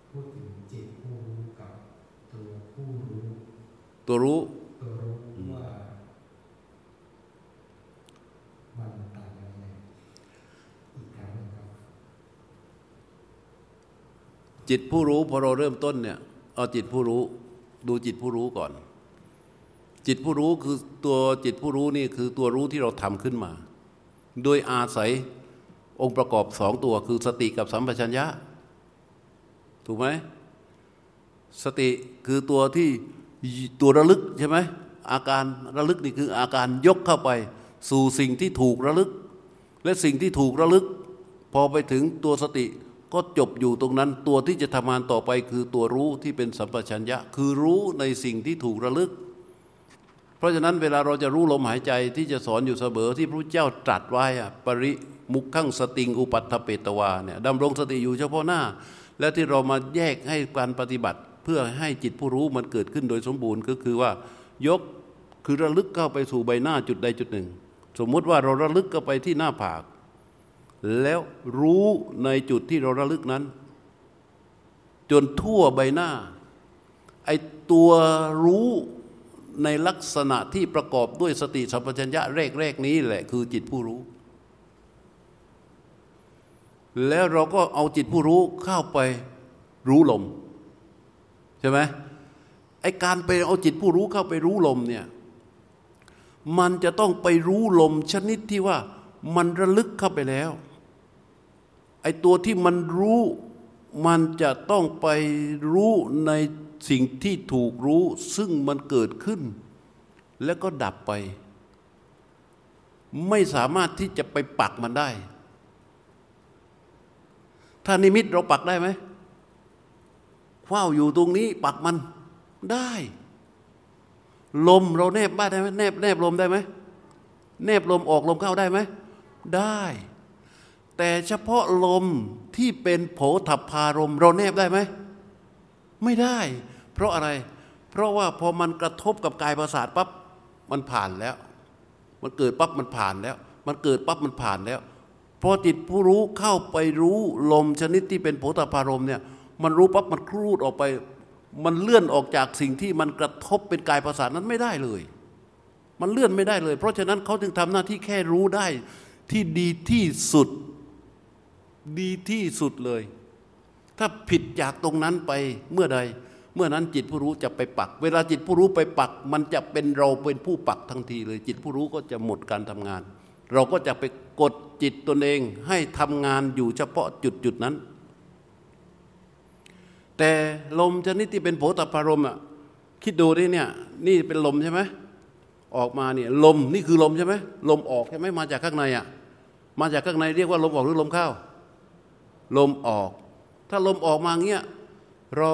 พูดถึงจิตผู้รู้กับตัวผู้รู้ ตัวรู้ตัวรู้ว่ามันต่างกันยังไงอีกครั้งหนึ่งครับ จิตผู้รู้พอเราเริ่มต้นเนี่ยเอาจิตผู้รู้ ดูจิตผู้รู้ก่อน จิตผู้รู้คือตัวจิตผู้รู้นี่คือตัวรู้ที่เราทำขึ้นมา โดยอาศัยองค์ประกอบสองตัวคือสติกับสัมปชัญญะ ถูกไหมสติคือตัวที่ตัวระลึกใช่ไหมอาการระลึกนี่คืออาการยกเข้าไป สู่สิ่งที่ถูกระลึก และสิ่งที่ถูกระลึก พอไปถึงตัวสติ ก็จบอยู่ตรงนั้นตัวที่จะทำงานต่อไปคือตัวรู้ที่เป็นสัมปชัญญะ คือรู้ในสิ่งที่ถูกระลึก เพราะฉะนั้นเวลาเราจะรู้ลมหายใจที่จะสอนอยู่เสมอที่พระเจ้าตรัสไว้ปริมุขขังสติงอุปัฏฐเปตวาเนี่ยดำรงสติอยู่เฉพาะหน้า และที่เรามาแยกให้การปฏิบัติ เพื่อให้จิตผู้รู้มันเกิดขึ้นโดยสมบูรณ์ก็คือว่ายกคือระลึกเข้าไปสู่ใบหน้าจุดใดจุดหนึ่ง สมมุติว่าเราระลึกเข้าไปที่หน้าผาก แล้วรู้ในจุดที่เราระลึกนั้น จนทั่วใบหน้า ไอตัวรู้ในลักษณะที่ประกอบด้วยสติสัมปชัญญะแรกๆนี้แหละคือจิตผู้รู้ แล้วเราก็เอาจิตผู้รู้เข้าไปรู้ลม ใช่ไหมไอการไปเอาจิตผู้รู้เข้าไปรู้ลมเนี่ยมันจะต้องไปรู้ลมชนิดที่ว่ามันระลึกเข้าไปแล้ว ไอตัวที่มันรู้มันจะต้องไปรู้ในสิ่งที่ถูกรู้ ซึ่งมันเกิดขึ้น แล้วก็ดับไป ไม่สามารถที่จะไปปักมันได้ ถ้านิมิตเราปักได้ไหมเฝ้าอยู่ตรงนี้ปักมันได้ ลมเราแนบบ้านได้ไหมแนบแนบลมได้ไหมแนบลมออกลมเข้าได้ไหมได้ แต่เฉพาะลมที่เป็นโผถับพารมเราแนบได้ไหม ไม่ได้ เพราะอะไร เพราะว่าพอมันกระทบกับกายประสาทปั๊บมันผ่านแล้ว มันเกิดปั๊บมันผ่านแล้ว มันเกิดปั๊บมันผ่านแล้วพอจิตผู้รู้เข้าไปรู้ลมชนิดที่เป็นโผฏฐารมเนี่ยมันรู้ปั๊บมันครูดออกไป มันเลื่อนออกจากสิ่งที่มันกระทบเป็นกายประสาทนั้นไม่ได้เลย มันเลื่อนไม่ได้เลย เพราะฉะนั้นเขาจึงทำหน้าที่แค่รู้ได้ที่ดีที่สุด ดีที่สุดเลย ถ้าผิดจากตรงนั้นไปเมื่อใด เมื่อนั้นจิตผู้รู้จะไปปัก เวลาจิตผู้รู้ไปปัก มันจะเป็นเราเป็นผู้ปักทันทีเลย จิตผู้รู้ก็จะหมดการทำงาน เราก็จะไปกดจิตตนเองให้ทำงานอยู่เฉพาะจุดจุดนั้น แต่ลมชนิดที่เป็นโผฏฐารมอะคิดดูดิเนี่ยนี่เป็นลมใช่ไหมออกมาเนี่ยลมนี่คือลมใช่ไหมลมออกใช่ไหมมาจากข้างในอะมาจากข้างในเรียกว่าลมออกหรือลมเข้า ลมออก ถ้าลมออกมาเงี้ยเรา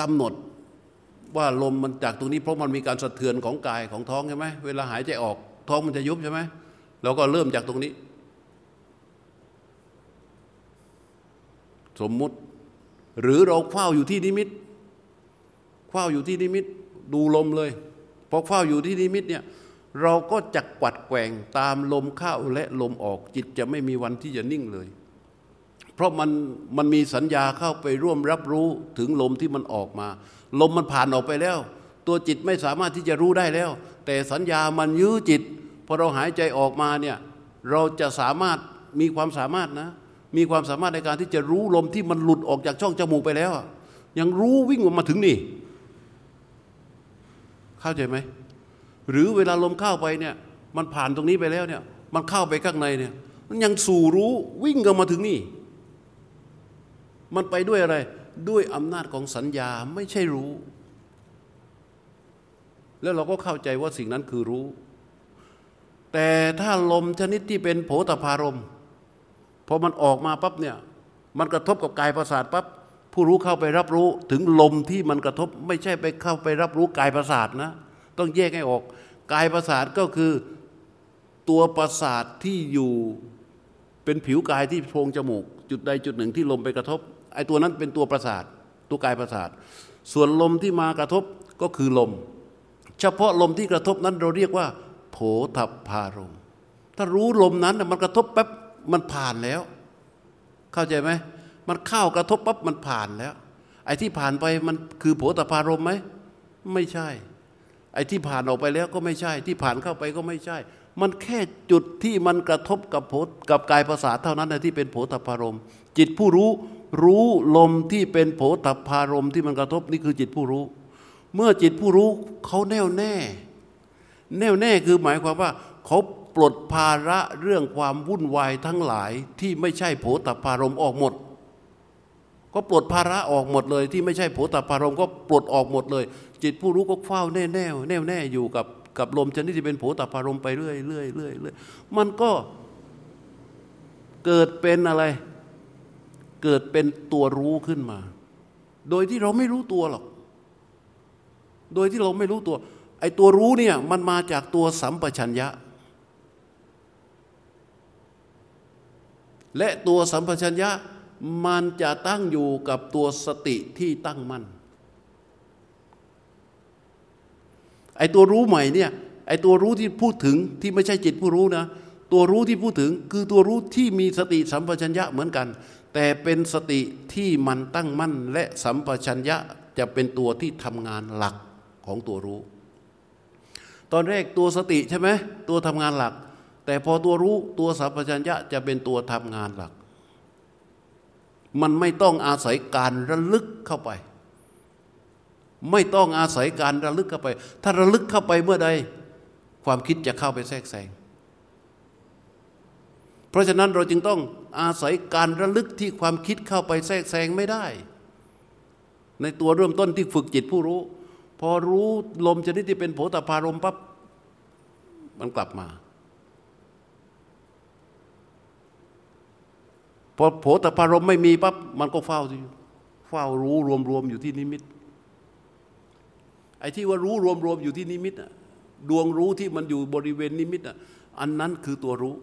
กำหนดว่าลมมันจากตรงนี้เพราะมันมีการสะเทือนของกายของท้องใช่ไหมเวลาหายใจออก ท้องมันจะยุบใช่ไหมเราก็เริ่มจากตรงนี้ สมมุติ หรือเราเฝ้าอยู่ที่นิมิตเฝ้าอยู่ที่นิมิต ดูลมเลยพอเฝ้าอยู่ที่นิมิตเนี่ยเราก็จะกวัดแกว่งตามลมเข้าและลมออกจิตจะไม่มีวันที่จะนิ่งเลย เพราะมันมันมีสัญญาเข้าไปร่วมรับรู้ถึงลมที่มันออกมา ลมมันผ่านออกไปแล้ว ตัวจิตไม่สามารถที่จะรู้ได้แล้ว แต่สัญญามันยื้อจิตพอเราหายใจออกมาเนี่ยเราจะสามารถมีความสามารถนะ มีความสามารถในการที่จะรู้ลมที่มันหลุดออกจากช่องจมูกไปแล้ว ยังรู้วิ่งมาถึงนี่ เข้าใจไหมหรือเวลาลมเข้าไปเนี่ยมันผ่านตรงนี้ไปแล้วเนี่ยมันเข้าไปข้างในเนี่ยมันยังสู่รู้วิ่งกันมาถึงนี่ มันไปด้วยอะไร ด้วยอำนาจของสัญญาไม่ใช่รู้ แล้วเราก็เข้าใจว่าสิ่งนั้นคือรู้ แต่ถ้าลมชนิดที่เป็นโผตพารมพอมันออกมาปั๊บเนี่ย มันกระทบกับกายประสาทปั๊บผู้รู้เข้าไปรับรู้ถึงลมที่มันกระทบไม่ใช่ไปเข้าไปรับรู้กายประสาทนะ ต้องแยกให้ออก กายประสาทก็คือตัวประสาทที่อยู่เป็นผิวกายที่โพรงจมูก จุดใดจุดหนึ่งที่ลมไปกระทบ ไอ้ตัวนั้นเป็นตัวประสาทตัวกายประสาท ส่วนลมที่มากระทบก็คือลม เฉพาะลมที่กระทบนั้นเราเรียกว่า โผฏพารมถ้ารู้ลมนั้นมันกระทบแป๊บมันผ่านแล้ว เข้าใจไหมมันเข้ากระทบปั๊บมันผ่านแล้ว ไอ้ที่ผ่านไปมันคือโผฏพารมไหมไม่ใช่ ไอ้ที่ผ่านออกไปแล้วก็ไม่ใช่ ที่ผ่านเข้าไปก็ไม่ใช่ มันแค่จุดที่มันกระทบกับโผกับกายภาษาเท่านั้นนะที่เป็นโผฏพารมจิตผู้รู้ รู้ลมที่เป็นโผฏพารมที่มันกระทบนี่คือจิตผู้รู้ เมื่อจิตผู้รู้เขาแน่วแน่ แน่วแน่คือหมายความว่าเขาปลดภาระเรื่องความวุ่นวายทั้งหลายที่ไม่ใช่โผฏพารมออกหมด ก็ปลดภาระออกหมดเลย ที่ไม่ใช่โผฏพารมก็ปลดออกหมดเลย จิตผู้รู้ก็เฝ้าแน่แน่แน่วแน่อยู่กับกับลมชนิดที่เป็นโผตปารมไปเรื่อยเรื่อยเรื่อยเรื่อยมันก็เกิดเป็นอะไร เกิดเป็นตัวรู้ขึ้นมา โดยที่เราไม่รู้ตัวหรอก โดยที่เราไม่รู้ตัว ไอ้ตัวรู้เนี่ยมันมาจากตัวสัมปชัญญะ และตัวสัมปชัญญะมันจะตั้งอยู่กับตัวสติที่ตั้งมั่น ไอ้ตัวรู้ใหม่เนี่ยไอ้ตัวรู้ที่พูดถึงที่ไม่ใช่จิตผู้รู้นะ ตัวรู้ที่พูดถึงคือตัวรู้ที่มีสติสัมปชัญญะเหมือนกัน แต่เป็นสติที่มันตั้งมั่นและสัมปชัญญะจะเป็นตัวที่ทำงานหลักของตัวรู้ ตอนแรกตัวสติใช่ไหมตัวทำงานหลัก แต่พอตัวรู้ตัวสัมปชัญญะจะเป็นตัวทำงานหลัก มันไม่ต้องอาศัยการระลึกเข้าไป ไม่ต้องอาศัยการระลึกเข้าไป ถ้าระลึกเข้าไปเมื่อใดความคิดจะเข้าไปแทรกแซงเพราะฉะนั้นเราจึงต้อง อาศัยการระลึกที่ความคิดเข้าไปแทรกแซงไม่ได้ ในตัวเริ่มต้นที่ฝึกจิตผู้รู้ พอรู้ลมชนิดที่เป็นโผฏฐารมปั๊บมันกลับมาพอโผฏฐารมไม่มีปั๊บมันก็เฝ้าเฝ้ารู้รวมๆอยู่ที่นิมิตไอ้ที่ว่ารู้รวมๆอยู่ที่นิมิตอะดวงรู้ที่มันอยู่บริเวณนิมิตอะอันนั้นคือตัวรู้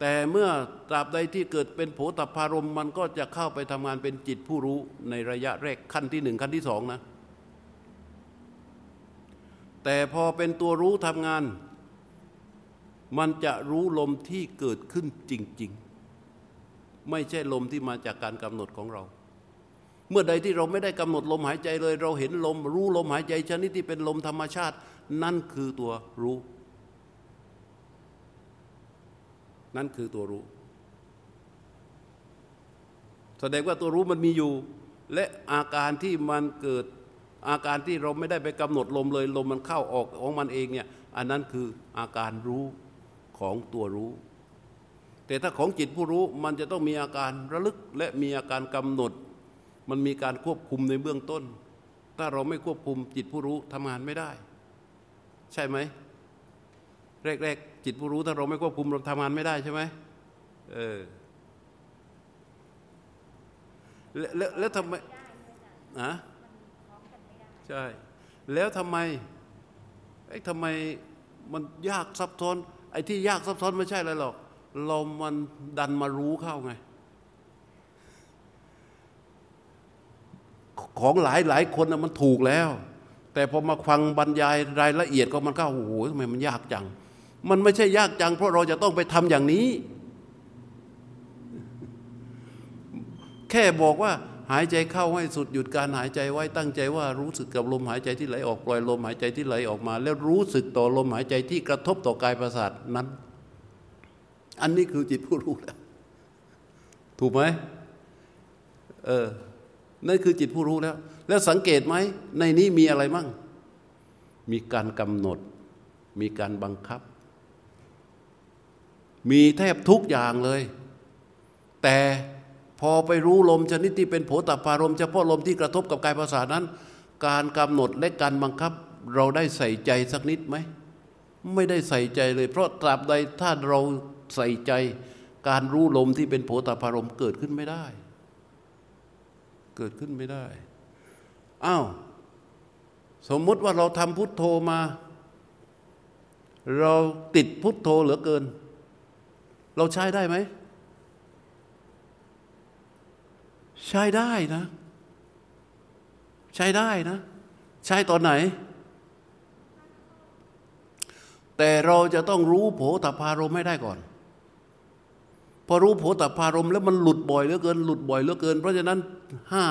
แต่เมื่อตราบใดที่เกิดเป็นโผตพารมมันก็จะเข้าไปทำงานเป็นจิตผู้รู้ในระยะแรกขั้นที่หนึ่งขั้นที่สองนะ แต่พอเป็นตัวรู้ทำงาน มันจะรู้ลมที่เกิดขึ้นจริง ๆ ไม่ใช่ลมที่มาจากการกำหนดของเรา เมื่อใดที่เราไม่ได้กำหนดลมหายใจเลย เราเห็นลมรู้ลมหายใจชนิดที่เป็นลมธรรมชาติ นั่นคือตัวรู้ นั่นคือตัวรู้ แสดงว่าตัวรู้มันมีอยู่ และอาการที่มันเกิดอาการที่เราไม่ได้ไปกำหนดลมเลย ลมมันเข้าออกของมันเองเนี่ยอันนั้นคืออาการรู้ของตัวรู้ แต่ถ้าของจิตผู้รู้มันจะต้องมีอาการระลึกและมีอาการกำหนด มันมีการควบคุมในเบื้องต้น ถ้าเราไม่ควบคุมจิตผู้รู้ทำงานไม่ได้ ใช่ไหม แรกๆจิตผู้รู้ถ้าเราไม่ควบคุมเราทำงานไม่ได้ใช่ไหมเออแล้วแล้วแล้วทำไมอะใช่ แล้วทำไมไอ้ทำไมมันยากซับซ้อนไอ้ที่ยากซับซ้อนไม่ใช่อะไรหรอก เรามันดันมารู้เข้าไง ของหลายหลายคนนะมันถูกแล้ว แต่พอมาฟังบรรยายรายละเอียดก็มันก็โอ้โหทำไมมันยากจัง มันไม่ใช่ยากจัง เพราะเราจะต้องไปทำอย่างนี้ แค่บอกว่าหายใจเข้าให้สุดหยุดการหายใจไว้ตั้งใจว่ารู้สึกกับลมหายใจที่ไหลออกปล่อยลมหายใจที่ไหลออกมา แล้วรู้สึกต่อลมหายใจที่กระทบต่อกายประสาทนั้น อันนี้คือจิตผู้รู้แล้วถูกไหมเออนั่นคือจิตผู้รู้แล้ว แล้วสังเกตไหมในนี้มีอะไรมั่ง มีการกำหนด มีการบังคับ มีแทบทุกอย่างเลย แต่พอไปรู้ลมชนิดที่เป็นโผตปารมเฉพาะลมที่กระทบกับกายภาษานั้น การกำหนดและการบังคับ เราได้ใส่ใจสักนิดไหม ไม่ได้ใส่ใจเลย เพราะตราบใดถ้าเราใส่ใจ การรู้ลมที่เป็นโผตปารมเกิดขึ้นไม่ได้ เกิดขึ้นไม่ได้อ้าวสมมุติว่าเราทำพุทโธมา เราติดพุทโธเหลือเกิน เราใช้ได้ไหม ใช้ได้นะ ใช้ได้นะ ใช้ตอนไหน แต่เราจะต้องรู้โผตพารมให้ได้ก่อน พอรู้โผตพารมแล้วมันหลุดบ่อยเหลือเกิน หลุดบ่อยเหลือเกิน เพราะฉะนั้นห้า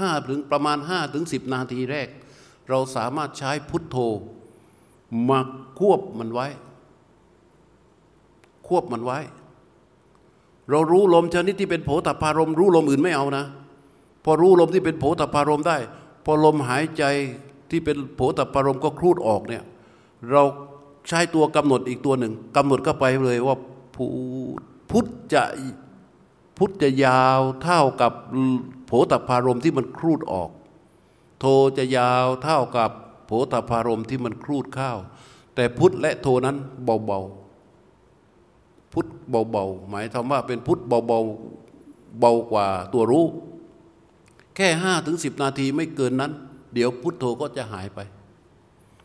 ห้าถึงประมาณห้าถึงสิบนาทีแรก เราสามารถใช้พุทโธมาควบมันไว้ ควบมันไว้ เรารู้ลมชนิดที่เป็นโผตพารม รู้ลมอื่นไม่เอานะ พอรู้ลมที่เป็นโผตพารมได้ พอลมหายใจที่เป็นโผตพารมก็ครูดออกเนี่ย เราใช้ตัวกำหนดอีกตัวหนึ่งกำหนดเข้าไปเลยว่าพุพุทธจะพุทธจะยาวเท่ากับโผตพารมที่มันครูดออก โทจะยาวเท่ากับโผตพารมที่มันครูดเข้าแต่พุทธและโทนั้นเบาๆ พุทธเบาๆหมายความว่าเป็นพุทธเบาๆเบากว่าตัวรู้ แค่ห้าถึงสิบนาทีไม่เกินนั้น เดี๋ยวพุทโธก็จะหายไป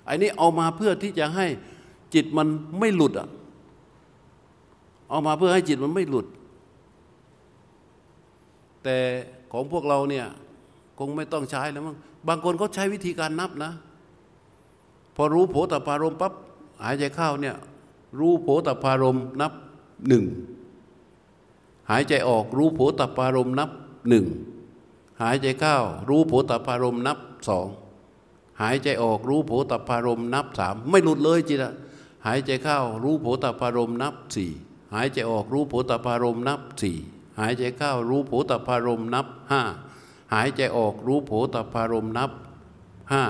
อันนี้เอามาเพื่อที่จะให้จิตมันไม่หลุดอะเอามาเพื่อให้จิตมันไม่หลุด แต่ของพวกเราเนี่ยคงไม่ต้องใช้แล้วมั้งบางคนเขาใช้วิธีการนับนะ พอรู้โผตพารมปั๊บหายใจเข้าเนี่ยรู้โผตพารมนับ หนึ่งหายใจออกรู้โผตพารมนับหนึ่งหายใจเข้ารู้โผตพารมนับสองหายใจออกรู้โผตพารมนับสามไม่หลุดเลยจิตะหายใจเข้ารู้โผตพารมนับสี่หายใจออกรู้โผตพารมนับสี่หายใจเข้ารู้โผตพารมนับห้าหายใจออกรู้โผตพารมนับห้า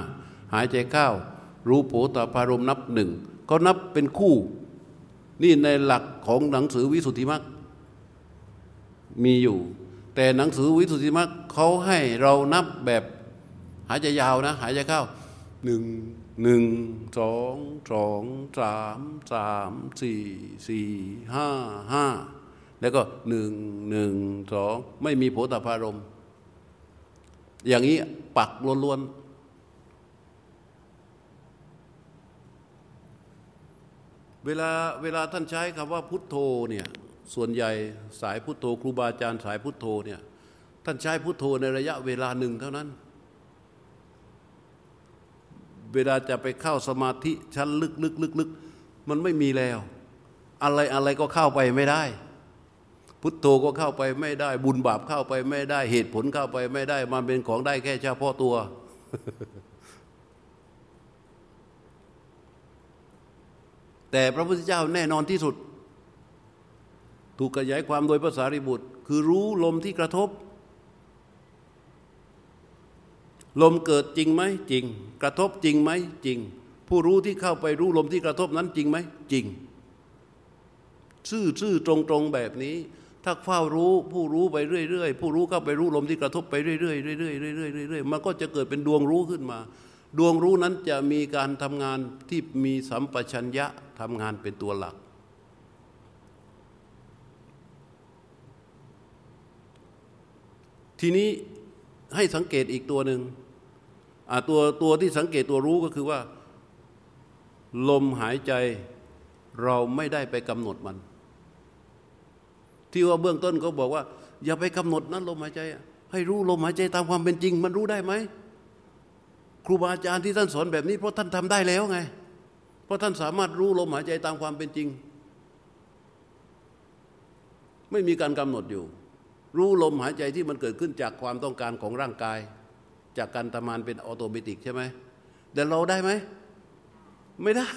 หายใจเข้ารู้โผตพารมนับหนึ่งเขานับเป็นคู่ นี่ในหลักของหนังสือวิสุทธิมรรคมีอยู่ แต่หนังสือวิสุทธิมรรคเขาให้เรานับแบบหายใจยาวนะ หายใจเข้าหนึ่งหนึ่งสองสองสามสามสี่สี่ห้าห้าแล้วก็หนึ่งหนึ่งสองไม่มีโผตพารม อย่างนี้ปักล้วนๆ เวลาเวลาท่านใช้คำว่าพุทโธเนี่ยส่วนใหญ่สายพุทโธครูบาอาจารย์สายพุทโธเนี่ยท่านใช้พุทโธในระยะเวลาหนึ่งเท่านั้น เวลาจะไปเข้าสมาธิชั้นลึกลึกลึกลึกมันไม่มีแล้ว อะไรอะไรก็เข้าไปไม่ได้ พุทโธก็เข้าไปไม่ได้ บุญบาปเข้าไปไม่ได้เหตุผลเข้าไปไม่ได้ มันเป็นของได้แค่เฉพาะตัว แต่พระพุทธเจ้าแน่นอนที่สุด ถูกขยายความโดยภาษาริบุตร คือรู้ลมที่กระทบ ลมเกิดจริงไหมจริง กระทบจริงไหมจริง ผู้รู้ที่เข้าไปรู้ลมที่กระทบนั้นจริงไหมจริง ซื่อซื่อตรงตรงแบบนี้ ถ้าเฝ้ารู้ผู้รู้ไปเรื่อยๆผู้รู้เข้าไปรู้ลมที่กระทบไปเรื่อยๆเรื่อยๆเรื่อยๆเรื่อยๆมันก็จะเกิดเป็นดวงรู้ขึ้นมา ดวงรู้นั้นจะมีการทำงานที่มีสัมปชัญญะทำงานเป็นตัวหลัก ทีนี้ให้สังเกตอีกตัวหนึ่งตัวตัวที่สังเกตตัวรู้ก็คือว่า ลมหายใจเราไม่ได้ไปกำหนดมัน ที่ว่าเบื้องต้นก็บอกว่า อย่าไปกำหนดนั้นลมหายใจ ให้รู้ลมหายใจตามความเป็นจริง มันรู้ได้ไหมครูบาอาจารย์ที่ท่านสอนแบบนี้เพราะท่านทำได้แล้วไง เพราะท่านสามารถรู้ลมหายใจตามความเป็นจริง ไม่มีการกำหนดอยู่ รู้ลมหายใจที่มันเกิดขึ้นจากความต้องการของร่างกาย จากการทำงานเป็นออโตเมติกใช่ไหมแต่เราได้ไหม ไม่ได้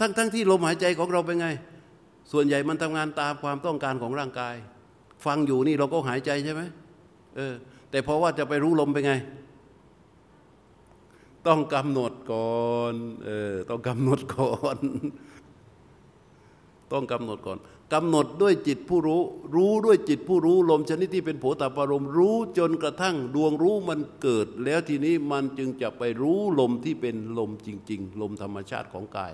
ทั้งทั้งที่ลมหายใจของเราเป็นไง ส่วนใหญ่มันทำงานตามความต้องการของร่างกาย ฟังอยู่นี่เราก็หายใจใช่ไหมเออแต่เพราะว่าจะไปรู้ลมเป็นไง ต้องกำหนดก่อนเออต้องกำหนดก่อน ต้องกำหนดก่อนกำหนดด้วยจิตผู้รู้ รู้ด้วยจิตผู้รู้ลมชนิดที่เป็นโผตปารมรู้จนกระทั่งดวงรู้มันเกิด แล้วทีนี้มันจึงจะไปรู้ลมที่เป็นลมจริง ๆ ลมธรรมชาติของกาย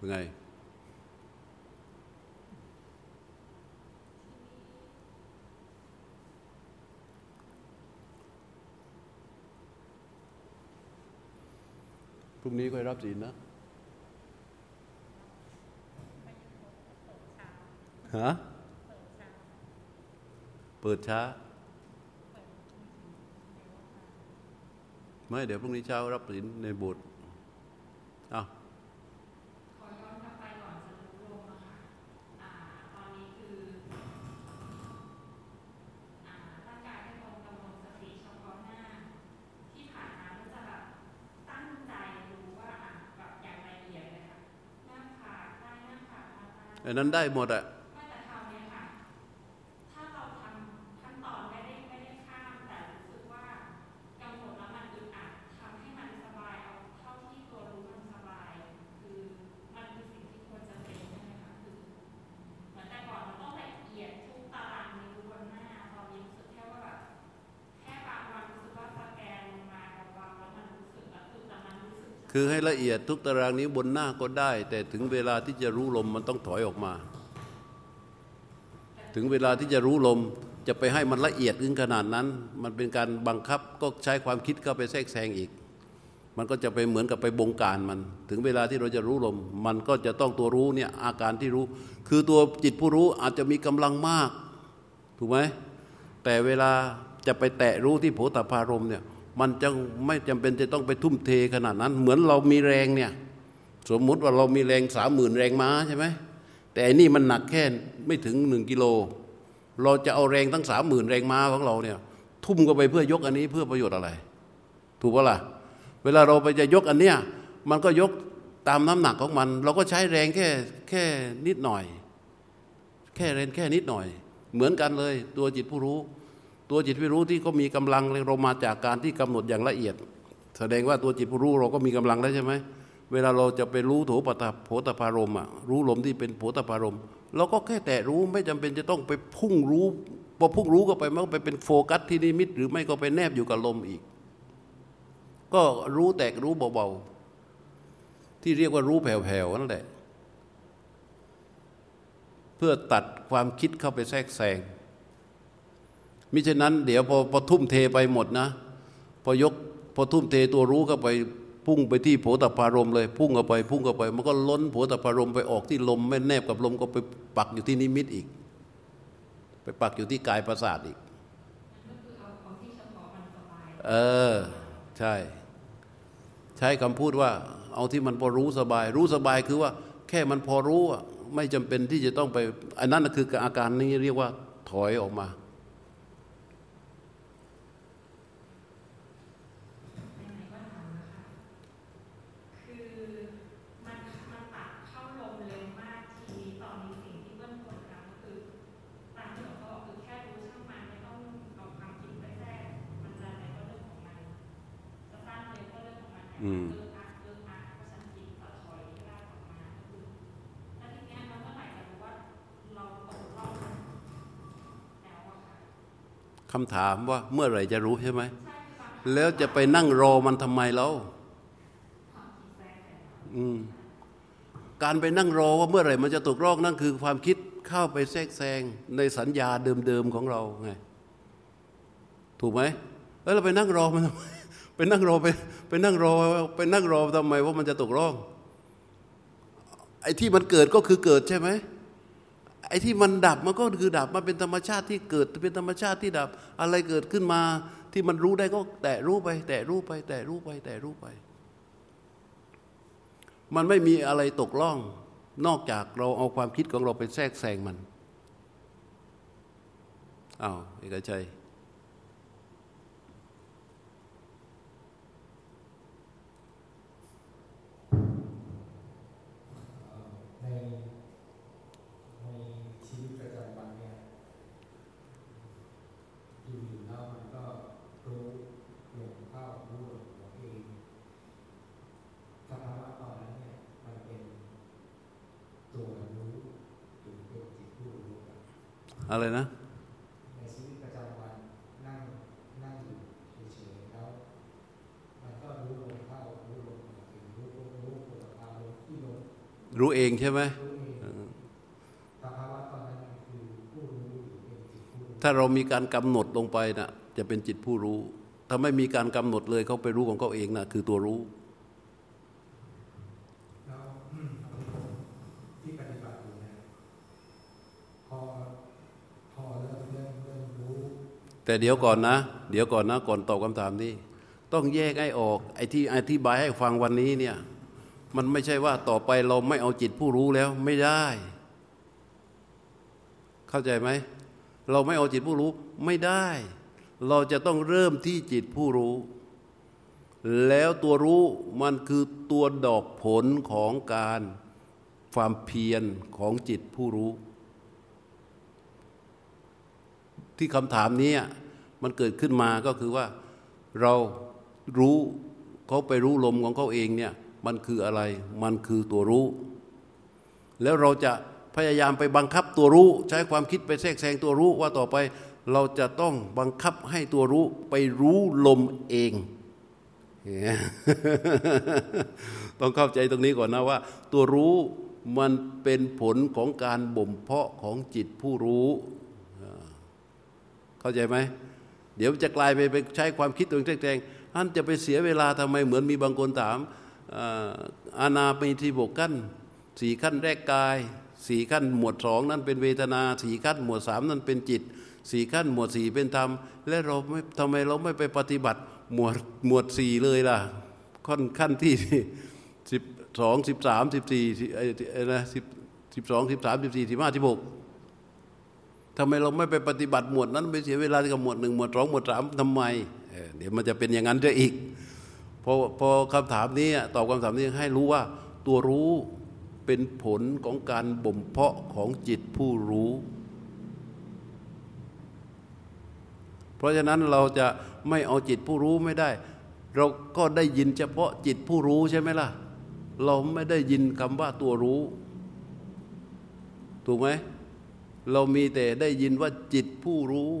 เป็นไงพรุ่งนี้ค่อยรับศีลนะฮะเปิดช้า ไม่ เดี๋ยวพรุ่งนี้เช้ารับศีลในโบสถ์อ้าว ขอย้อนกลับไปก่อนจะรู้ลมอะค่ะอ่าตอนนี้คืออ่าร่างกายให้ลงกำหนดสติเฉพาะหน้า ที่ผ่านมาก็จะแบบตั้งใจรู้ว่าอะแบบอย่างละเอียดเลยค่ะหน้าผากใต้หน้าผาก มา คือให้ละเอียดทุกตารางนี้วบนหน้าก็ได้ แต่ถึงเวลาที่จะรู้ลมมันต้องถอยออกมา ถึงเวลาที่จะรู้ลมจะไปให้มันละเอียดถึงขนาดนั้น มันเป็นการบังคับก็ใช้ความคิดเข้าไปแทรกแซงอีก มันก็จะไปเหมือนกับไปบงการมัน ถึงเวลาที่เราจะรู้ลม มันก็จะต้องตัวรู้เนี่ยอาการที่รู้ คือตัวจิตผู้รู้อาจจะมีกำลังมาก ถูกไหมแต่เวลาจะไปแตะรู้ที่โผฏฐารมเนี่ย มันจะไม่จำเป็นจะต้องไปทุ่มเทขนาดนั้น เหมือนเรามีแรงเนี่ย สมมุติว่าเรามีแรงสามหมื่นแรงม้าใช่ไหมแต่อันนี่มันหนักแค่ไม่ถึงหนึ่งกิโล เราจะเอาแรงทั้งสามหมื่นแรงม้าของเราเนี่ย ทุ่มเข้าไปเพื่อยกอันนี้เพื่อประโยชน์อะไร ถูกปะล่ะเวลาเราไปจะยกอันเนี้ยมันก็ยกตามน้ำหนักของมัน เราก็ใช้แรงแค่แค่นิดหน่อย แค่แรงแค่นิดหน่อย เหมือนกันเลยตัวจิตผู้รู้ ตัวจิตผู้รู้ที่ก็มีกำลังเรามาจากการที่กำหนดอย่างละเอียด แสดงว่าตัวจิตผู้รู้เราก็มีกำลังแล้วใช่ไหมเวลาเราจะไปรู้โถปตโผตพารมอะรู้ลมที่เป็นโผตพารมเราก็แค่แตะรู้ไม่จำเป็นจะต้องไปพุ่งรู้พอพุ่งรู้ก็ไปมันก็ไปเป็นโฟกัสที่นิมิต หรือไม่ก็ไปแนบอยู่กับลมอีก ก็รู้แตกรู้เบาๆที่เรียกว่ารู้แผ่วๆนั่นแหละ เพื่อตัดความคิดเข้าไปแทรกแซง มิฉะนั้น เดี๋ยวพอพอทุ่มเทไปหมดนะ พอยกพอทุ่มเทตัวรู้เข้าไปพุ่งไปที่โผตพารมเลย พุ่งเข้าไป พุ่งเข้าไป มันก็ล้นโผตพารมไปออกที่ลมไม่แนบกับลมก็ไปปักอยู่ที่นิมิตอีก ไปปักอยู่ที่กายประสาทอีกก็คือเอาเอาที่เฉพาะมันสบายเออ ใช่ ใช้คำพูดว่า เอาที่มันพอรู้สบาย รู้สบายคือว่า แค่มันพอรู้อะไม่จำเป็นที่จะต้องไป อันนั้นน่ะคืออาการนี้เรียกว่าถอยออกมา อืมคำถามว่าเมื่อไรจะรู้ใช่ไหม แล้วจะไปนั่งรอมันทำไมเราอืมการไปนั่งรอว่าเมื่อไหร่มันจะตกรอกนั่นคือความคิดเข้าไปแทรกแซงในสัญญาเดิมๆของเราไง ถูกไหมเออเราไปนั่งรอมันทำไม ไปนั่งรอไปไปนั่งรอไปนั่งรอทำไมว่ามันจะตกร่อง ไอ้ที่มันเกิดก็คือเกิดใช่ไหมไอ้ที่มันดับมันก็คือดับมันเป็นธรรมชาติที่เกิดเป็นธรรมชาติที่ดับ อะไรเกิดขึ้นมาที่มันรู้ได้ก็แตะรู้ไป แตะรู้ไป แตะรู้ไป แตะรู้ไป มันไม่มีอะไรตกล่อง นอกจากเราเอาความคิดของเราไปแทรกแซงมันอ้าวเอกชัย ในในชีวิตประจำวันเนี่ยอยู่ๆแล้วมันก็รู้หลงเข้ารู้หลงตัวเองสภาวะตอนนั้นเนี่ยมันเป็นตัวรู้หรือเป็นจิตผู้รู้ครับ อะไรนะในชีวิตประจำวันนั่งนั่งอยู่เฉยๆแล้วมันก็รู้ลมเข้ารู้ลมออกเองรู้รู้ปวดอารมณ์ที่ลมรู้เองใช่ไหมรู้เองสภาวะตอนนั้นมันคือผู้รู้หรือเป็นจิตผู้รู้ถ้าเรามีการกำหนดลงไปนะจะเป็นจิตผู้รู้ ถ้าไม่มีการกำหนดเลยเขาไปรู้ของเขาเองนะคือตัวรู้ แล้วที่ปฏิบัติอยู่เนี่ยพอพอเริ่มเริ่มเริ่มรู้ แต่เดี๋ยวก่อนนะ เดี๋ยวก่อนนะ ก่อนตอบคำถามนี้ ต้องแยกให้ออกไอ้ที่อธิบายให้ฟังวันนี้เนี่ยมันไม่ใช่ว่าต่อไปเราไม่เอาจิตผู้รู้แล้วไม่ได้ เข้าใจไหมเราไม่เอาจิตผู้รู้ไม่ได้ เราจะต้องเริ่มที่จิตผู้รู้ แล้วตัวรู้มันคือตัวดอกผลของการความเพียรของจิตผู้รู้ ที่คำถามนี้มันเกิดขึ้นมาก็คือว่าเรารู้เขาไปรู้ลมของเขาเองเนี่ยมันคืออะไร มันคือตัวรู้ แล้วเราจะพยายามไปบังคับตัวรู้ ใช้ความคิดไปแทรกแซงตัวรู้ว่าต่อไปเราจะต้องบังคับให้ตัวรู้ไปรู้ลมเอง ต้องเข้าใจตรงนี้ก่อนนะว่า ตัวรู้มันเป็นผลของการบ่มเพาะของจิตผู้รู้ เข้าใจไหมเดี๋ยวจะกลายไปไปใช้ความคิดตัวเองแทรกๆท่านจะไปเสียเวลาทำไมเหมือนมีบางคนถามอาอาณาปีที่บกขั้นสี่ขั้นแรกกายสี่ขั้นหมวดสองนั่นเป็นเวทนาสี่ขั้นหมวดสามนั่นเป็นจิตสี่ขั้นหมวดสี่เป็นธรรม และเราไม่ทำไมเราไม่ไปปฏิบัติหมวดหมวดสี่เลยล่ะขั้นขั้นที่สิบสองสิบสามสิบสี่นะสิบสิบสองสิบสามสิบสี่สิบห้าสิบหก ทำไมเราไม่ไปปฏิบัติหมวดนั้นไปเสียเวลากับหมวดหนึ่งหมวดสองหมวดสามทำไมเเดี๋ยวมันจะเป็นอย่างนั้นจะอีกพอพอคำถามนี้ตอบคำถามนี้ให้รู้ว่าตัวรู้เป็นผลของการบ่มเพาะของจิตผู้รู้ เพราะฉะนั้นเราจะไม่เอาจิตผู้รู้ไม่ได้ เราก็ได้ยินเฉพาะจิตผู้รู้ใช่ไหมล่ะ เราไม่ได้ยินคำว่าตัวรู้ ถูกไหม เรามีแต่ได้ยินว่าจิตผู้รู้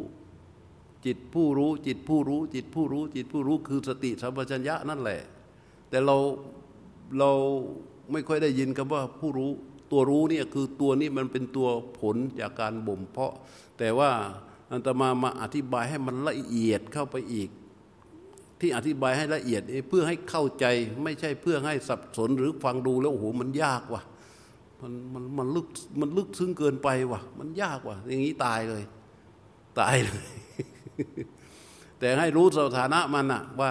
จิตผู้รู้ จิตผู้รู้ จิตผู้รู้ จิตผู้รู้คือสติสัมปชัญญะนั่นแหละ แต่เราเราไม่ค่อยได้ยินคำว่าผู้รู้ ตัวรู้เนี่ยคือตัวนี้มันเป็นตัวผลจากการบ่มเพาะ แต่ว่าอันตมามาอธิบายให้มันละเอียดเข้าไปอีก ที่อธิบายให้ละเอียดเพื่อให้เข้าใจไม่ใช่เพื่อให้สับสนหรือฟังดูแล้วโอ้โหมันยากว่ะ มันมันมันลึกมันลึกซึ้งเกินไปว่ะ มันยากว่ะ อย่างนี้ตายเลย ตายเลย แต่ให้รู้สถานะมันอะว่า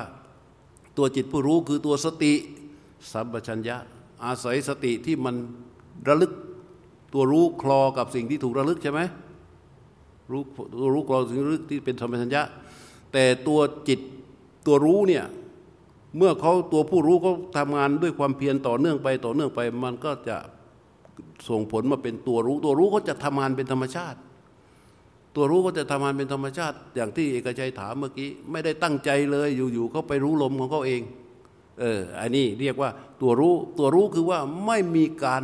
ตัวจิตผู้รู้คือตัวสติสัมปชัญญะ อาศัยสติที่มันระลึกตัวรู้คลอกับสิ่งที่ถูกระลึกใช่ไหมรู้ตัวรู้คลอสิ่งระลึกที่เป็นสัมปชัญญะ แต่ตัวจิตตัวรู้เนี่ยเมื่อเขาตัวผู้รู้เขาทำงานด้วยความเพียรต่อเนื่องไปต่อเนื่องไป มันก็จะ ส่งผลมาเป็นตัวรู้ ตัวรู้ก็จะทำงานเป็นธรรมชาติ ตัวรู้ก็จะทำงานเป็นธรรมชาติ อย่างที่เอกชัยถามเมื่อกี้ไม่ได้ตั้งใจเลยอยู่ๆเขาไปรู้ลมของเขาเองเอออันนี้เรียกว่าตัวรู้ตัวรู้คือว่าไม่มีการ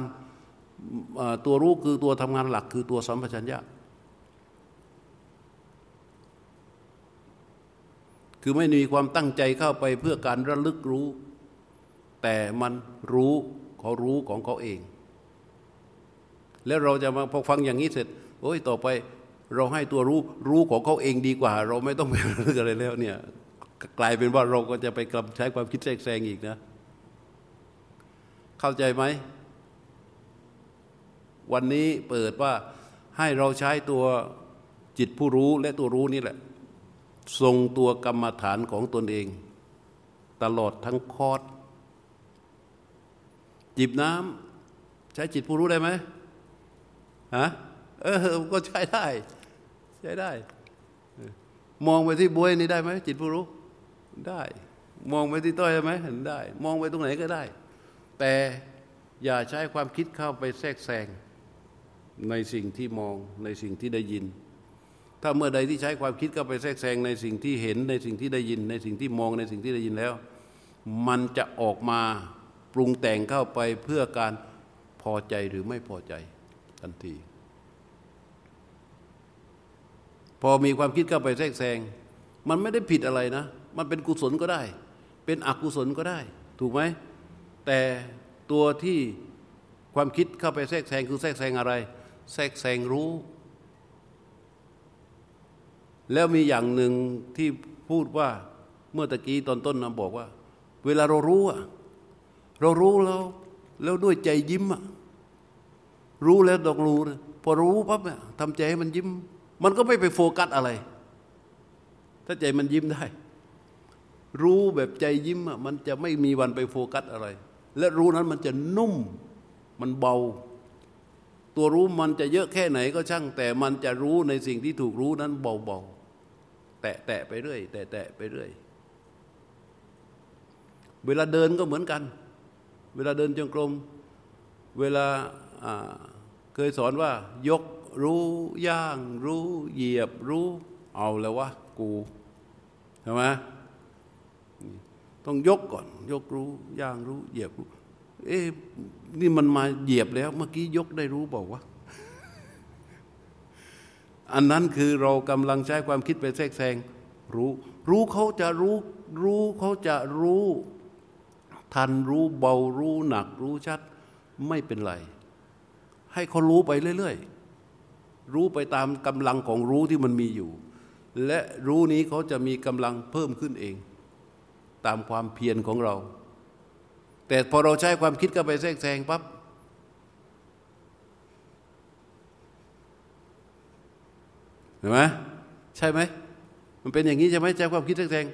ตัวรู้คือตัวทำงานหลักคือตัวสัมปชัญญะคือไม่มีความตั้งใจเข้าไปเพื่อการระลึกรู้ แต่มันรู้เขารู้ของเขาเอง แล้วเราจะมาพอฟังอย่างนี้เสร็จโอ้ยต่อไปเราให้ตัวรู้รู้ของเขาเองดีกว่า เราไม่ต้องไประลึกอะไรแล้วเนี่ยกลายเป็นว่าเราก็จะไปกลับใช้ความคิดแทรกแซงอีกนะ เข้าใจไหม วันนี้เปิดว่าให้เราใช้ตัวจิตผู้รู้และตัวรู้นี่แหละ ทรงตัวกรรมฐานของตนเอง ตลอดทั้งคอร์สจิบน้ำใช้จิตผู้รู้ได้ไหม ฮะเออก็ใช้ได้ ใช้ได้ มองไปที่บวยนี่ได้ไหมจิตผู้รู้ได้ มองไปที่ต้อยได้ไหมเห็นได้ มองไปตรงไหนก็ได้ แต่อย่าใช้ความคิดเข้าไปแทรกแซงในสิ่งที่มองในสิ่งที่ได้ยิน ถ้าเมื่อใดที่ใช้ความคิดเข้าไปแทรกแซงในสิ่งที่เห็นในสิ่งที่ได้ยิน ในสิ่งที่มองในสิ่งที่ได้ยินแล้ว มันจะออกมาปรุงแต่งเข้าไปเพื่อการพอใจหรือไม่พอใจทันที พอมีความคิดเข้าไปแทรกแซง มันไม่ได้ผิดอะไรนะ มันเป็นกุศลก็ได้ เป็นอกุศลก็ได้ ถูกไหม แต่ตัวที่ความคิดเข้าไปแทรกแซงคือแทรกแซงอะไร แทรกแซงรู้ แล้วมีอย่างหนึ่งที่พูดว่าเมื่อตะกี้ตอนต้นนะบอกว่า เวลาเรารู้อะเรารู้แล้วแล้วด้วยใจยิ้มอะรู้แล้วดอกรู้พอรู้ปั๊บเนี่ยทำใจให้มันยิ้ม มันก็ไม่ไปโฟกัสอะไร ถ้าใจมันยิ้มได้ รู้แบบใจยิ้มอะมันจะไม่มีวันไปโฟกัสอะไร และรู้นั้นมันจะนุ่ม มันเบา ตัวรู้มันจะเยอะแค่ไหนก็ช่าง แต่มันจะรู้ในสิ่งที่ถูกรู้นั้นเบาๆ แตะแตะไปเรื่อย แตะแตะไปเรื่อย เวลาเดินก็เหมือนกัน เวลาเดินจงกรม เวลาเคยสอนว่ายก รู้ย่าง รู้เหยียบรู้เอาแล้ววะกูใช่ไหมต้องยกก่อน ยกรู้ย่างรู้เหยียบรู้ เอ๊นี่มันมาเหยียบแล้ว เมื่อกี้ยกได้รู้บอกว่า อันนั้นคือเรากำลังใช้ความคิดไปแทรกแซงรู้ รู้เขาจะรู้รู้เขาจะรู้ ทันรู้เบารู้หนักรู้ชัด ไม่เป็นไร ให้เขารู้ไปเรื่อย ๆ รู้ไปตามกำลังของรู้ที่มันมีอยู่ และรู้นี้เขาจะมีกำลังเพิ่มขึ้นเอง ตามความเพียรของเรา แต่พอเราใช้ความคิดก็ไปแทรกแซงปั๊บเห็นไหมใช่ไหมมันเป็นอย่างนี้ใช่ไหมใช้ความคิดแทรกแซง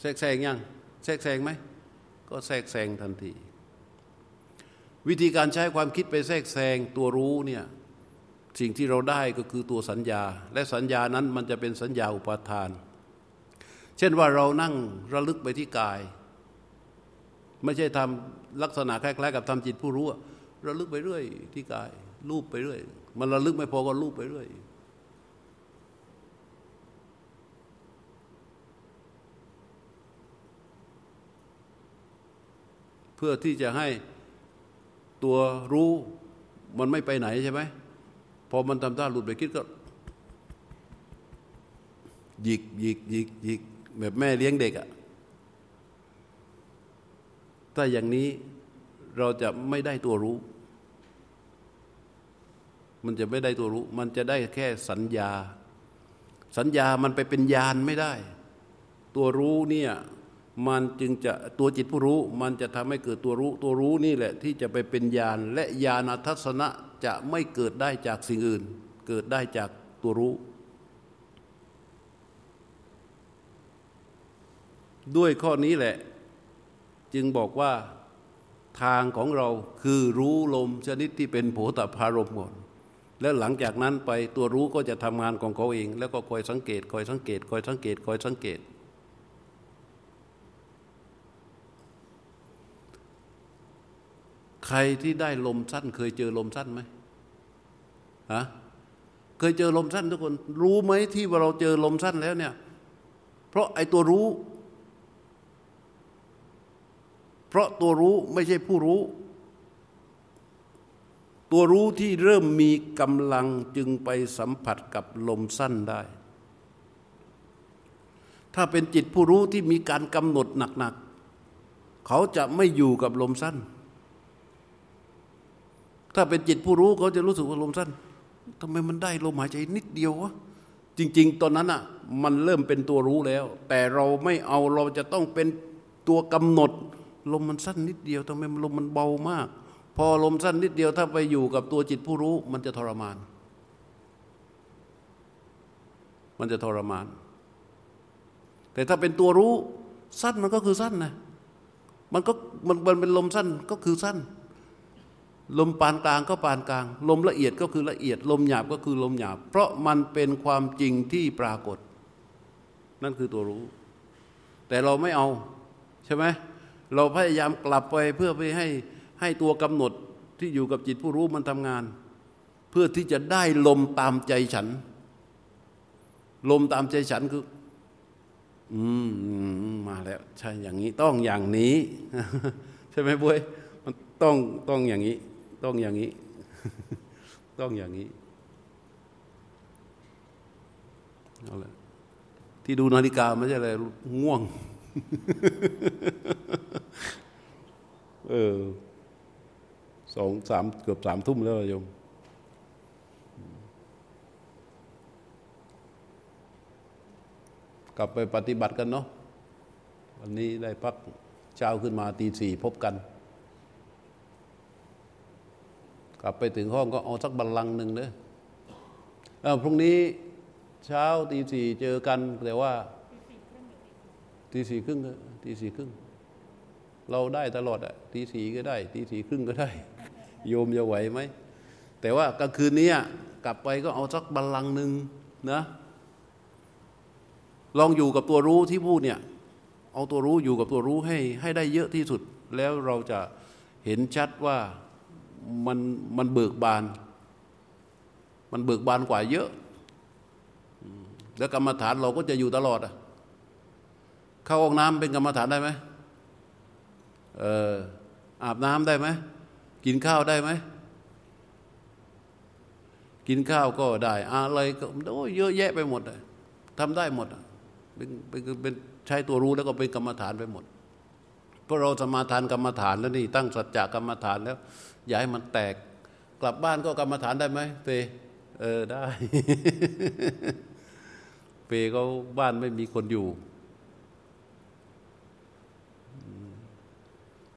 แทรกแซงยังแทรกแซงไหมก็แทรกแซงทันที วิธีการใช้ความคิดไปแทรกแซงตัวรู้เนี่ยสิ่งที่เราได้ก็คือตัวสัญญา และสัญญานั้นมันจะเป็นสัญญาอุปาทาน เช่นว่าเรานั่งระลึกไปที่กาย ไม่ใช่ทำลักษณะคล้ายๆ กับทำจิตผู้รู้ระลึกไปเรื่อยที่กายรูปไปเรื่อย มันระลึกไม่พอก็รูปไปเรื่อยเพื่อที่จะให้ ตัวรู้มันไม่ไปไหนใช่ไหมพอมันทำท่าหลุดไปคิดก็หยิกหยิกหยิกหยิกแบบแม่เลี้ยงเด็กอะถ้าอย่างนี้เราจะไม่ได้ตัวรู้ มันจะไม่ได้ตัวรู้ มันจะได้แค่สัญญา สัญญามันไปเป็นญาณไม่ได้ ตัวรู้เนี่ย มันจึงจะตัวจิตผู้รู้ มันจะทำให้เกิดตัวรู้ ตัวรู้นี่แหละที่จะไปเป็นญาณและญาณทัศนะจะไม่เกิดได้จากสิ่งอื่น เกิดได้จากตัวรู้ ด้วยข้อนี้แหละ จึงบอกว่าทางของเราคือรู้ลมชนิดที่เป็นโผตพารมก่อนแล้วหลังจากนั้นไปตัวรู้ก็จะทำงานของเขาเอง แล้วก็คอยสังเกตคอยสังเกตคอยสังเกตคอยสังเกต ใครที่ได้ลมสั้น เคยเจอลมสั้นไหมฮะเคยเจอลมสั้นทุกคน รู้ไหมที่ว่าเราเจอลมสั้นแล้วเนี่ย เพราะไอ้ตัวรู้ เพราะตัวรู้ไม่ใช่ผู้รู้ ตัวรู้ที่เริ่มมีกำลังจึงไปสัมผัสกับลมสั้นได้ ถ้าเป็นจิตผู้รู้ที่มีการกำหนดหนักๆเขาจะไม่อยู่กับลมสั้น ถ้าเป็นจิตผู้รู้เขาจะรู้สึกว่าลมสั้นทำไมมันได้ลมหายใจนิดเดียววะจริง ๆ ตอนนั้นอะมันเริ่มเป็นตัวรู้แล้ว แต่เราไม่เอาเราจะต้องเป็นตัวกำหนด ลมมันสั้นนิดเดียวทำไมลมมันเบามาก พอลมสั้นนิดเดียวถ้าไปอยู่กับตัวจิตผู้รู้ มันจะทรมาน มันจะทรมาน แต่ถ้าเป็นตัวรู้สั้นมันก็คือสั้นนะมันก็มันเป็นลมสั้นก็คือสั้น ลมปานกลางก็ปานกลาง ลมละเอียดก็คือละเอียด ลมหยาบก็คือลมหยาบ เพราะมันเป็นความจริงที่ปรากฏ นั่นคือตัวรู้ แต่เราไม่เอาใช่ไหมเราพยายามกลับไปเพื่อไปให้ให้ตัวกำหนดที่อยู่กับจิตผู้รู้มันทำงาน เพื่อที่จะได้ลมตามใจฉัน ลมตามใจฉันคือ อืมมาแล้ว ใช่อย่างนี้ต้องอย่างนี้ ใช่ไหมบุ้ยมันต้องต้องอย่างนี้ ต้องอย่างนี้ ต้องอย่างนี้เอาละที่ดูนาฬิกาไม่ใช่อะไรง่วง เออสองสามเกือบสามทุ่มแล้วโยมกลับไปปฏิบัติกันเนาะวันนี้ได้พักเช้าขึ้นมาตีสี่พบกัน กลับไปถึงห้องก็เอาสักบัลลังก์หนึ่งเนอะพรุ่งนี้เช้าตีสี่เจอกันแต่ว่าตีสี่ครึ่งตีสี่ครึ่ง เราได้ตลอดอะตีสี่ก็ได้ตีสี่ครึ่งก็ได้ โยมจะไหวไหม แต่ว่ากลางคืนนี้กลับไปก็เอาสักบัลลังก์หนึ่งนะ ลองอยู่กับตัวรู้ที่พูดเนี่ย เอาตัวรู้อยู่กับตัวรู้ให้ให้ได้เยอะที่สุด แล้วเราจะเห็นชัดว่า มันมันเบิกบาน มันเบิกบานกว่าเยอะ แล้วกรรมฐานเราก็จะอยู่ตลอดอะเข้าห้องน้ำเป็นกรรมฐานได้ไหมเอออาบน้ำได้ไหมกินข้าวได้ไหมกินข้าวก็ได้ อะไรก็โอ้เยอะแยะไปหมดเลยทำได้หมดเป็นเป็นเป็นใช้ตัวรู้แล้วก็เป็นกรรมฐานไปหมดเพราะเราสมาทานกรรมฐานแล้วนี่ตั้งสัจจะกรรมฐานแล้ว อย่าให้มันแตก กลับบ้านก็กรรมฐานได้ไหมเปเออได้ เปก็บ้านไม่มีคนอยู่